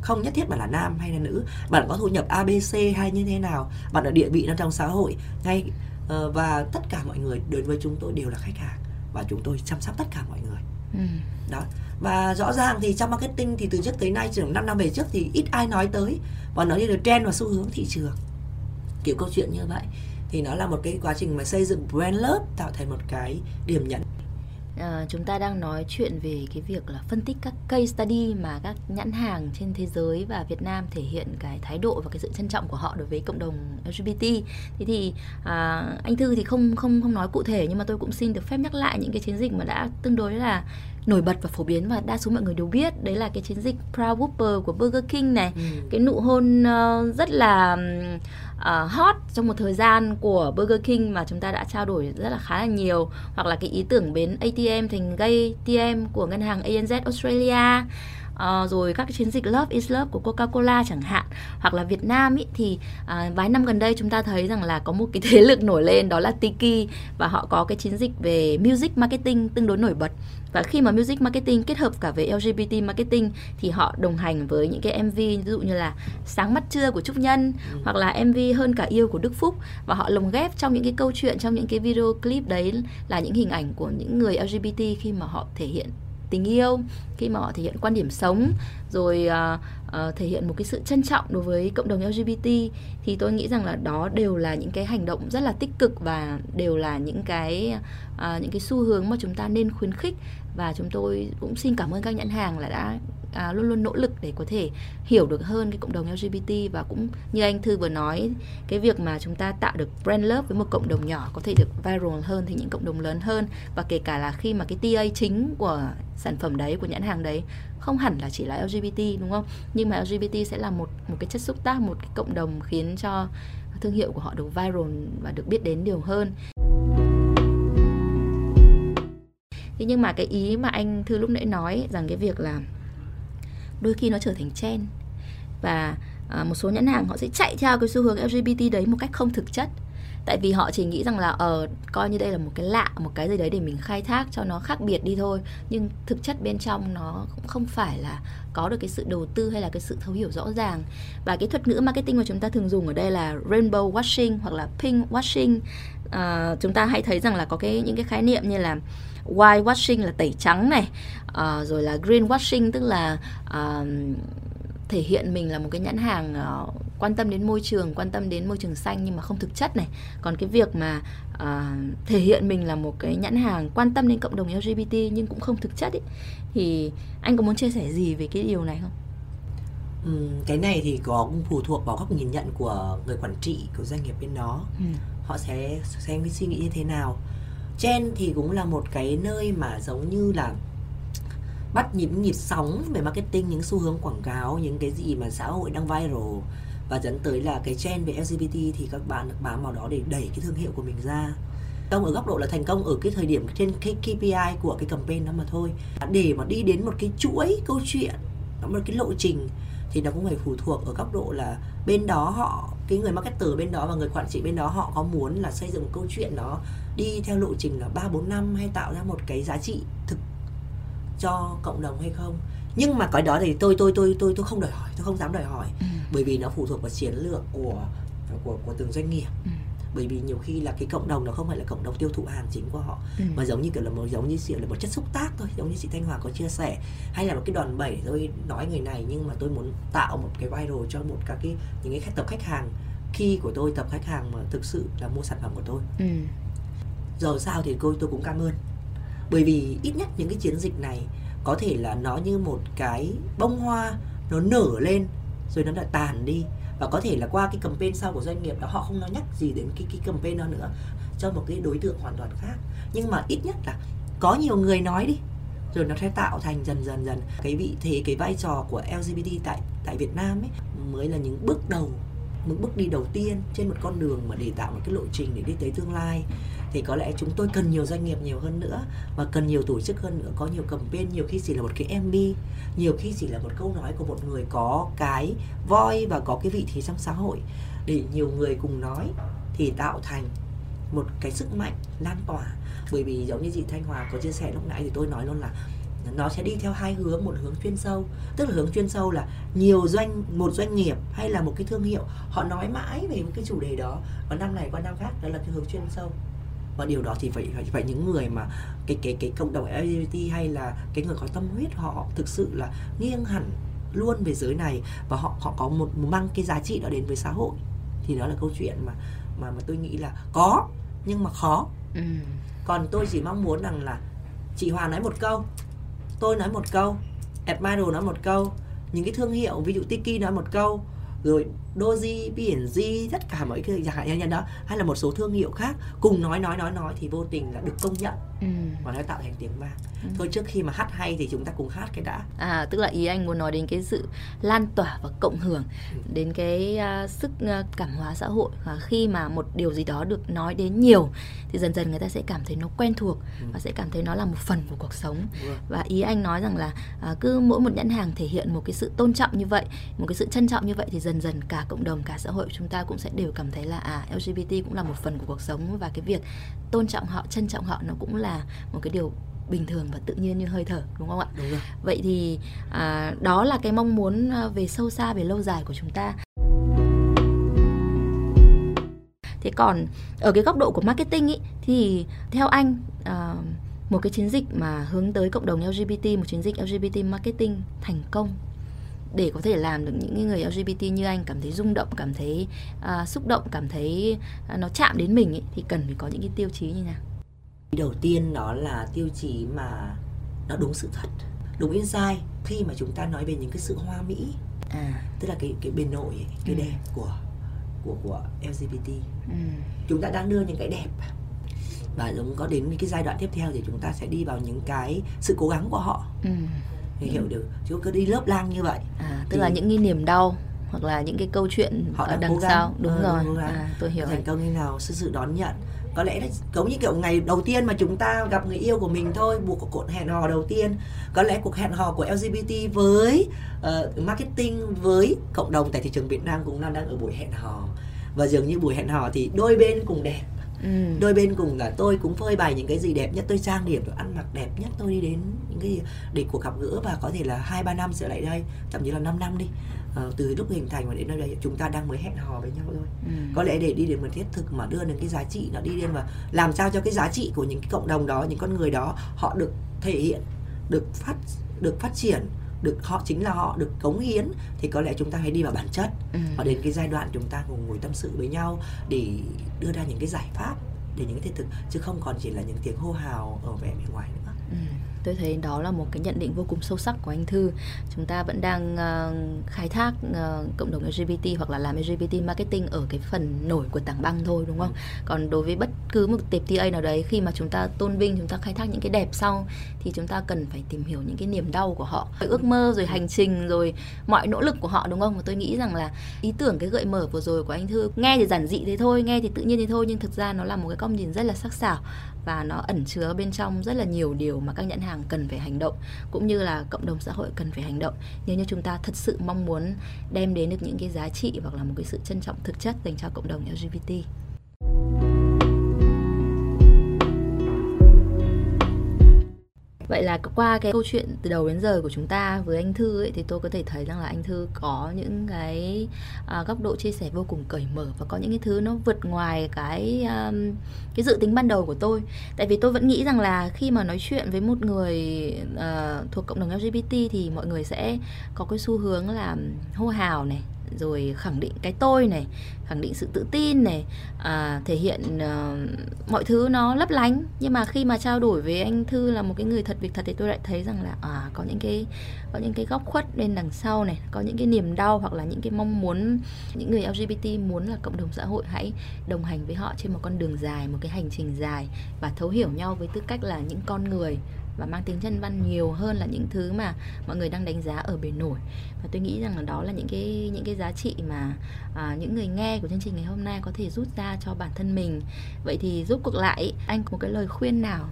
Không nhất thiết bạn là nam hay là nữ. Bạn có thu nhập abc hay như thế nào. Bạn ở địa vị trong trong xã hội. Ngay uh, và tất cả mọi người đến với chúng tôi đều là khách hàng. Và chúng tôi chăm sóc tất cả mọi người. Ừ. đó. Và rõ ràng thì trong marketing thì từ trước tới nay chỉ 5 năm về trước thì ít ai nói tới. Và nói như là trend và xu hướng thị trường. Kiểu câu chuyện như vậy. Thì nó là một cái quá trình mà xây dựng brand love tạo thành một cái điểm nhấn à, chúng ta đang nói chuyện về cái việc là phân tích các case study mà các nhãn hàng trên thế giới và Việt Nam thể hiện cái thái độ và cái sự trân trọng của họ đối với cộng đồng LGBT. Thế thì à, anh Thư thì không không không nói cụ thể nhưng mà tôi cũng xin được phép nhắc lại những cái chiến dịch mà đã tương đối là nổi bật và phổ biến và đa số mọi người đều biết đấy là cái chiến dịch Proud Whopper của Burger King này. Ừ. cái nụ hôn uh, rất là uh, hot trong một thời gian của Burger King mà chúng ta đã trao đổi rất là khá là nhiều. Hoặc là cái ý tưởng biến ATM thành gay ATM của ngân hàng ANZ Australia uh, rồi các cái chiến dịch Love is Love của Coca-Cola chẳng hạn hoặc là Việt Nam ý, thì uh, vài năm gần đây chúng ta thấy rằng là có một cái (laughs) thế lực nổi lên đó là Tiki và họ có cái chiến dịch về music marketing tương đối nổi bật và khi mà music marketing kết hợp cả với LGBT marketing thì họ đồng hành với những cái MV ví dụ như là sáng mắt trưa của Trúc Nhân ừ. hoặc là MV hơn cả yêu của Đức Phúc và họ lồng ghép trong những cái câu chuyện trong những cái video clip đấy là những hình ảnh của những người LGBT khi mà họ thể hiện tình yêu khi mà họ thể hiện quan điểm sống rồi uh, uh, thể hiện một cái sự trân trọng đối với cộng đồng LGBT thì tôi nghĩ rằng là đó đều là những cái hành động rất là tích cực và đều là những cái uh, những cái xu hướng mà chúng ta nên khuyến khích. Và chúng tôi cũng xin cảm ơn các nhãn hàng là đã à, luôn luôn nỗ lực để có thể hiểu được hơn cái cộng đồng LGBT và cũng như anh Thư vừa nói cái việc mà chúng ta tạo được brand love với một cộng đồng nhỏ có thể được viral hơn thì những cộng đồng lớn hơn và kể cả là khi mà cái TA chính của sản phẩm đấy của nhãn hàng đấy không hẳn là chỉ là LGBT đúng không? Nhưng mà LGBT sẽ là một một cái chất xúc tác một cái cộng đồng khiến cho thương hiệu của họ được viral và được biết đến nhiều hơn. Thế nhưng mà cái ý mà anh thư lúc nãy nói rằng cái việc là đôi khi nó trở thành trend. Và à, một số nhãn hàng họ sẽ chạy theo cái xu hướng LGBT đấy một cách không thực chất. Tại vì họ chỉ nghĩ rằng là ở ờ, coi như đây là một cái lạ một cái gì đấy để mình khai thác cho nó khác biệt đi thôi. Nhưng thực chất bên trong nó cũng không phải là có được cái sự đầu tư hay là cái sự thấu hiểu rõ ràng. Và cái thuật ngữ marketing mà chúng ta thường dùng ở đây là rainbow washing hoặc là pink washing. À, chúng ta hay thấy rằng là có cái những cái khái niệm như là white washing là tẩy trắng này à, rồi là green washing tức là à, thể hiện mình là một cái nhãn hàng uh, quan tâm đến môi trường quan tâm đến môi trường xanh nhưng mà không thực chất này còn cái việc mà uh, thể hiện mình là một cái nhãn hàng quan tâm đến cộng đồng LGBT nhưng cũng không thực chất ấy thì anh có muốn chia sẻ gì về cái điều này không? Ừ, cái này thì có cũng phụ thuộc vào góc nhìn nhận của người quản trị của doanh nghiệp bên đó ừ. họ sẽ xem cái suy nghĩ như thế nào Chen thì cũng là một cái nơi mà giống như là bắt nhịp nhịp sóng về marketing, những xu hướng quảng cáo, những cái gì mà xã hội đang viral. Và dẫn tới là cái trend về LGBT thì các bạn được bám vào đó để đẩy cái thương hiệu của mình ra. Công ở góc độ là thành công ở cái thời điểm trên cái KPI của cái campaign đó mà thôi. Để mà đi đến một cái chuỗi câu chuyện, một cái lộ trình thì nó cũng phải phụ thuộc ở góc độ là bên đó họ, cái người marketer bên đó và người quản trị bên đó họ có muốn là xây dựng một câu chuyện đó đi theo lộ trình là 3 4 năm hay tạo ra một cái giá trị thực cho cộng đồng hay không nhưng mà cái đó thì tôi tôi tôi tôi tôi không đòi hỏi tôi không dám đòi hỏi ừ. bởi vì nó phụ thuộc vào chiến lược của của của từng doanh nghiệp ừ. bởi vì nhiều khi là cái cộng đồng nó không phải là cộng đồng tiêu thụ hàng chính của họ ừ. mà giống như kiểu là một giống như kiểu là một chất xúc tác thôi giống như chị Thanh Hòa có chia sẻ hay là một cái đòn bẩy tôi nói người này nhưng mà tôi muốn tạo một cái viral cho một các cái những cái khách tập khách hàng khi của tôi tập khách hàng mà thực sự là mua sản phẩm của tôi ừ. giờ sao thì tôi tôi cũng cảm ơn bởi vì ít nhất những cái chiến dịch này có thể là nó như một cái bông hoa, nó nở lên, rồi nó lại tàn đi. Và có thể là qua cái campaign sau của doanh nghiệp đó, họ không nói nhắc gì đến cái cái campaign đó nữa, cho một cái đối tượng hoàn toàn khác. Nhưng mà ít nhất là có nhiều người nói đi, rồi nó sẽ tạo thành dần dần dần. Cái vị thế, cái vai trò của LGBT tại tại Việt Nam ấy mới là những bước đầu những bước đi đầu tiên trên một con đường mà để tạo một cái lộ trình để đi tới tương lai thì có lẽ chúng tôi cần nhiều doanh nghiệp nhiều hơn nữa và cần nhiều tổ chức hơn nữa, có nhiều campaign, nhiều khi chỉ là một cái MB nhiều khi chỉ là một câu nói của một người có cái voi và có cái vị thế trong xã hội. Để nhiều người cùng nói thì tạo thành một cái sức mạnh lan tỏa. Bởi vì giống như chị Thanh Hòa có chia sẻ lúc nãy thì tôi nói luôn là nó sẽ đi theo hai hướng, một hướng chuyên sâu. Tức là hướng chuyên sâu là nhiều doanh, một doanh nghiệp hay là một cái thương hiệu, họ nói mãi về một cái chủ đề đó và năm này qua năm khác, đó là cái hướng chuyên sâu và điều đó thì phải phải, phải những người mà cái cái cái cộng đồng LGBT hay là cái người có tâm huyết họ thực sự là nghiêng hẳn luôn về giới này và họ họ có một mang cái giá trị đó đến với xã hội thì đó là câu chuyện mà mà mà tôi nghĩ là có nhưng mà khó ừ. còn tôi chỉ mong muốn rằng là chị Hòa nói một câu tôi nói một câu Admiral nói một câu những cái thương hiệu ví dụ Tiki nói một câu rồi Doji, P&G tất cả mọi cái chẳng hạn đó hay là một số thương hiệu khác cùng nói nói nói nói thì vô tình là được công nhận ừ. và nó tạo thành tiếng vang ừ. thôi trước khi mà hát hay thì chúng ta cùng hát cái đã à tức là ý anh muốn nói đến cái sự lan tỏa và cộng hưởng ừ. đến cái uh, sức uh, cảm hóa xã hội và khi mà một điều gì đó được nói đến nhiều thì dần dần người ta sẽ cảm thấy nó quen thuộc ừ. và sẽ cảm thấy nó là một phần của cuộc sống ừ. và ý anh nói rằng là uh, cứ mỗi một nhãn hàng thể hiện một cái sự tôn trọng như vậy một cái sự trân trọng như vậy thì dần dần cả cộng đồng cả xã hội chúng ta cũng sẽ đều cảm thấy là à LGBT cũng là một phần của cuộc sống và cái việc tôn trọng họ trân trọng họ nó cũng là một cái điều bình thường và tự nhiên như hơi thở đúng không ạ? Đúng rồi. Vậy thì à, đó là cái mong muốn à, về sâu xa về lâu dài của chúng ta. Thế còn ở cái góc độ của marketing ý, thì theo anh à, một cái chiến dịch mà hướng tới cộng đồng LGBT một chiến dịch LGBT marketing thành công để có thể làm được những người LGBT như anh cảm thấy rung động, cảm thấy uh, xúc động, cảm thấy uh, nó chạm đến mình ấy, thì cần phải có những cái tiêu chí như nào? Đầu tiên đó là tiêu chí mà nó đúng sự thật, đúng insight khi mà chúng ta nói về những cái sự hoa mỹ, à. tức là cái cái bên nội, ấy, cái ừ. đẹp của của của LGBT. Ừ. Chúng ta đang đưa những cái đẹp và giống có đến cái giai đoạn tiếp theo thì chúng ta sẽ đi vào những cái sự cố gắng của họ. Ừ thì hiểu được. Chứ cứ đi lớp lang như vậy à, tức thì... là những cái niềm đau hoặc là những cái câu chuyện họ ở đằng sau. Đúng à, rồi. à, tôi hiểu thành công như nào sự sự đón nhận. Có lẽ là giống như kiểu ngày đầu tiên mà chúng ta gặp người yêu của mình thôi buộc cuộc hẹn hò đầu tiên. Có lẽ cuộc hẹn hò của LGBT với uh, marketing với cộng đồng tại thị trường Việt Nam cũng đang đang ở buổi hẹn hò. Và dường như buổi hẹn hò thì đôi bên cùng đẹp ừ. đôi bên cùng là tôi cũng phơi bày những cái gì đẹp nhất tôi trang điểm tôi ăn mặc đẹp nhất tôi đi đến những cái để cuộc gặp gỡ và có thể là hai ba năm sẽ lại đây thậm chí là 5 năm đi uh, từ lúc hình thành và đến nơi đây chúng ta đang mới hẹn hò với nhau thôi ừ. có lẽ để đi đến một thiết thực mà đưa đến cái giá trị nó đi đến và làm sao cho cái giá trị của những cái cộng đồng đó những con người đó họ được thể hiện được phát được phát triển được họ chính là họ được cống hiến thì có lẽ chúng ta hãy đi vào bản chất. Ừ. và đến cái giai đoạn chúng ta cùng ngồi tâm sự với nhau để đưa ra những cái giải pháp để những cái thiết thực chứ không còn chỉ là những tiếng hô hào ở vẻ bề ngoài nữa. Ừ tôi thấy đó là một cái nhận định vô cùng sâu sắc của anh Thư. Chúng ta vẫn đang uh, khai thác uh, cộng đồng LGBT hoặc là làm LGBT marketing ở cái phần nổi của tảng băng thôi đúng không? Còn đối với bất cứ một tệp TA nào đấy khi mà chúng ta tôn vinh, chúng ta khai thác những cái đẹp sau thì chúng ta cần phải tìm hiểu những cái niềm đau của họ, ước mơ rồi hành trình rồi mọi nỗ lực của họ đúng không? Và tôi nghĩ rằng là ý tưởng cái gợi mở vừa rồi của anh Thư nghe thì giản dị thế thôi, nghe thì tự nhiên thế thôi nhưng thực ra nó là một cái góc nhìn rất là sắc sảo và nó ẩn chứa bên trong rất là nhiều điều mà các nhãn hàng cần phải hành động, cũng như là cộng đồng xã hội cần phải hành động nếu như chúng ta thật sự mong muốn đem đến được những cái giá trị hoặc là một cái sự trân trọng thực chất dành cho cộng đồng LGBT. Vậy là qua cái câu chuyện từ đầu đến giờ của chúng ta với anh Thư ấy, thì tôi có thể thấy rằng là anh Thư có những cái à, góc độ chia sẻ vô cùng cởi mở và có những cái thứ nó vượt ngoài cái um, cái dự tính ban đầu của tôi. Tại vì tôi vẫn nghĩ rằng là khi mà nói chuyện với một người uh, thuộc cộng đồng LGBT thì mọi người sẽ có cái xu hướng là hô hào này rồi khẳng định cái tôi này khẳng định sự tự tin này à, thể hiện uh, mọi thứ nó lấp lánh. Nhưng mà khi mà trao đổi với anh thư là một cái người thật việc thật thì tôi lại thấy rằng là à, có những cái có những cái góc khuất bên đằng sau này có những cái niềm đau hoặc là những cái mong muốn những người lgbt muốn là cộng đồng xã hội hãy đồng hành với họ trên một con đường dài một cái hành trình dài và thấu hiểu nhau với tư cách là những con người và mang tính chân văn nhiều hơn là những thứ mà mọi người đang đánh giá ở bề nổi. Và tôi nghĩ rằng là đó là những cái những cái giá trị mà à, những người nghe của chương trình ngày hôm nay có thể rút ra cho bản thân mình. Vậy thì giúp cuộc lại anh có một cái lời khuyên nào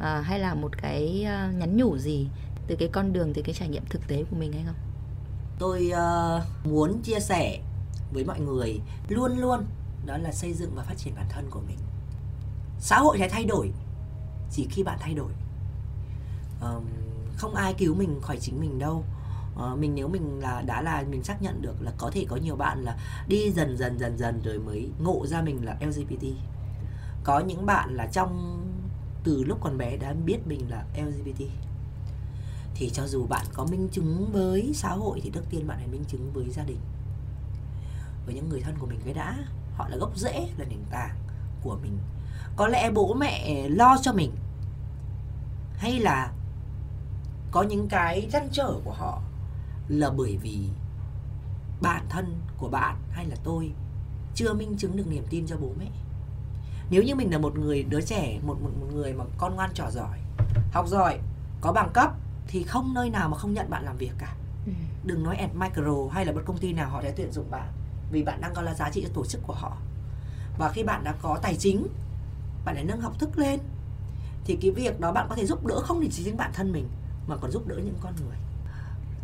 à, hay là một cái uh, nhắn nhủ gì từ cái con đường từ cái trải nghiệm thực tế của mình hay không? Tôi uh, muốn chia sẻ với mọi người luôn luôn đó là xây dựng và phát triển bản thân của mình. Xã hội sẽ thay đổi chỉ khi bạn thay đổi um, không ai cứu mình khỏi chính mình đâu. Uh, mình nếu mình là đã là mình xác nhận được là có thể có nhiều bạn là đi dần dần dần dần rồi mới ngộ ra mình là LGBT có những bạn là trong từ lúc còn bé đã biết mình là LGBT thì cho dù bạn có minh chứng với xã hội thì trước tiên bạn hãy minh chứng với gia đình. Với những người thân của mình cái đã họ là gốc rễ là nền tảng của mình. Có lẽ bố mẹ lo cho mình hay là có những cái trăn trở của họ là bởi vì bản thân của bạn hay là tôi chưa minh chứng được niềm tin cho bố mẹ. Nếu như mình là một người đứa trẻ một một, một người mà con ngoan trò giỏi học giỏi có bằng cấp thì không nơi nào mà không nhận bạn làm việc cả. Ừ. đừng nói at micro hay là một công ty nào họ sẽ tuyển dụng bạn vì bạn đang có là giá trị cho tổ chức của họ. Và khi bạn đã có tài chính bạn đã nâng học thức lên thì cái việc đó bạn có thể giúp đỡ không chỉ chính bản thân mình mà còn giúp đỡ những con người.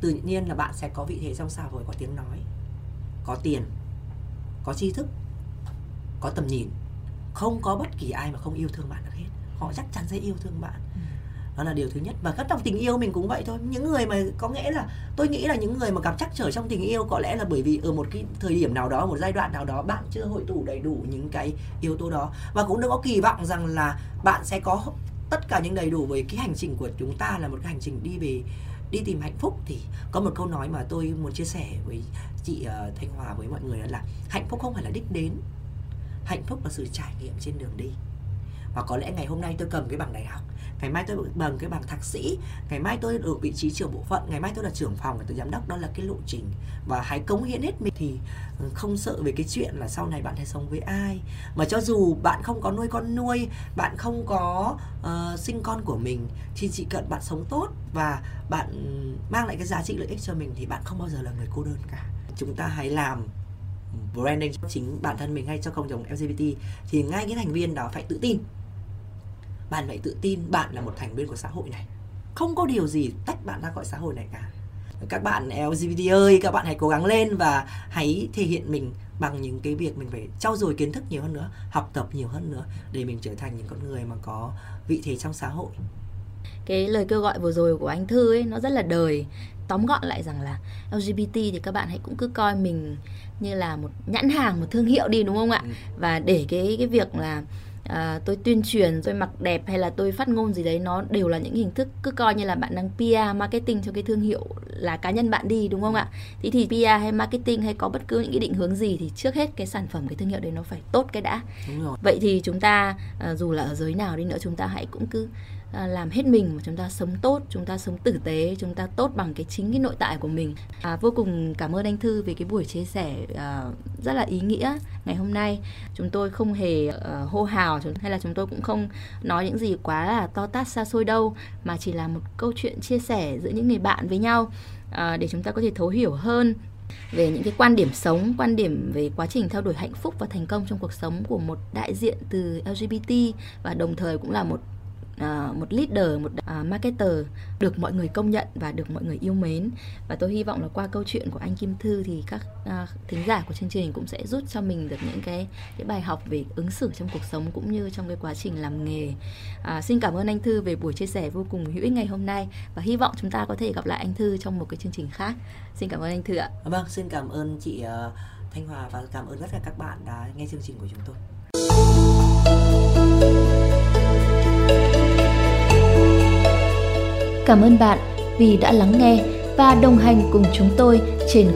Tự nhiên là bạn sẽ có vị thế trong xã hội có tiếng nói. Có tiền có tri thức có tầm nhìn. Không có bất kỳ ai mà không yêu thương bạn được hết. Họ chắc chắn sẽ yêu thương bạn. Ừ. đó là điều thứ nhất. Và các trong tình yêu mình cũng vậy thôi. Những người mà có nghĩa là tôi nghĩ là những người mà gặp chắc trở trong tình yêu có lẽ là bởi vì ở một cái thời điểm nào đó một giai đoạn nào đó bạn chưa hội tụ đầy đủ những cái yếu tố đó. Và cũng đừng có kỳ vọng rằng là bạn sẽ có tất cả những đầy đủ với cái hành trình của chúng ta là một cái hành trình đi về đi tìm hạnh phúc thì có một câu nói mà tôi muốn chia sẻ với chị uh, Thanh Hòa với mọi người đó là hạnh phúc không phải là đích đến hạnh phúc là sự trải nghiệm trên đường đi. Và có lẽ ngày hôm nay tôi cầm cái bằng đại học ngày mai tôi bằng cái bằng thạc sĩ. Ngày mai tôi được vị trí trưởng bộ phận. Ngày mai tôi là trưởng phòng tôi giám đốc. Đó là cái lộ trình. Và hãy cống hiến hết mình thì ừ, không sợ về cái chuyện là sau này bạn sẽ sống với ai. Mà cho dù bạn không có nuôi con nuôi bạn không có uh, sinh con của mình thì chỉ cần bạn sống tốt và bạn mang lại cái giá trị lợi ích cho mình thì bạn không bao giờ là người cô đơn cả. Chúng ta hãy làm branding cho chính bản thân mình hay cho cộng đồng LGBT thì ngay cái thành viên đó phải tự tin bạn phải tự tin bạn là một thành viên của xã hội này. Không có điều gì tách bạn ra khỏi xã hội này cả. Các bạn LGBT ơi các bạn hãy cố gắng lên và hãy thể hiện mình bằng những cái việc mình phải trau dồi kiến thức nhiều hơn nữa học tập nhiều hơn nữa để mình trở thành những con người mà có vị thế trong xã hội. Cái lời kêu gọi vừa rồi của anh thư ấy nó rất là đời. Tóm gọn lại rằng là LGBT thì các bạn hãy cũng cứ coi mình như là một nhãn hàng một thương hiệu đi đúng không ạ? Ừ. và để cái cái việc là à, tôi tuyên truyền tôi mặc đẹp hay là tôi phát ngôn gì đấy nó đều là những hình thức cứ coi như là bạn đang PR marketing cho cái thương hiệu là cá nhân bạn đi đúng không ạ thì thì PR hay marketing hay có bất cứ những cái định hướng gì thì trước hết cái sản phẩm cái thương hiệu đấy nó phải tốt cái đã đúng rồi. vậy thì chúng ta à, dù là ở giới nào đi nữa chúng ta hãy cũng cứ À, làm hết mình mà chúng ta sống tốt chúng ta sống tử tế chúng ta tốt bằng cái chính cái nội tại của mình. À, vô cùng cảm ơn anh thư về cái buổi chia sẻ uh, rất là ý nghĩa ngày hôm nay. Chúng tôi không hề uh, hô hào hay là chúng tôi cũng không nói những gì quá là to tát xa xôi đâu mà chỉ là một câu chuyện chia sẻ giữa những người bạn với nhau uh, để chúng ta có thể thấu hiểu hơn về những cái quan điểm sống, quan điểm về quá trình theo đuổi hạnh phúc và thành công trong cuộc sống của một đại diện từ LGBT và đồng thời cũng là một uh, một leader một uh, marketer được mọi người công nhận và được mọi người yêu mến. Và tôi hy vọng là qua câu chuyện của anh Kim Thư thì các uh, thính giả của chương trình cũng sẽ rút cho mình được những cái cái bài học về ứng xử trong cuộc sống cũng như trong cái quá trình làm nghề. Uh, xin cảm ơn anh Thư về buổi chia sẻ vô cùng hữu ích ngày hôm nay và hy vọng chúng ta có thể gặp lại anh Thư trong một cái chương trình khác. Xin cảm ơn anh Thư ạ. Vâng xin cảm ơn chị uh, Thanh Hòa và cảm ơn tất cả các bạn đã nghe chương trình của chúng tôi. Cảm ơn bạn vì đã lắng nghe và đồng hành cùng chúng tôi trên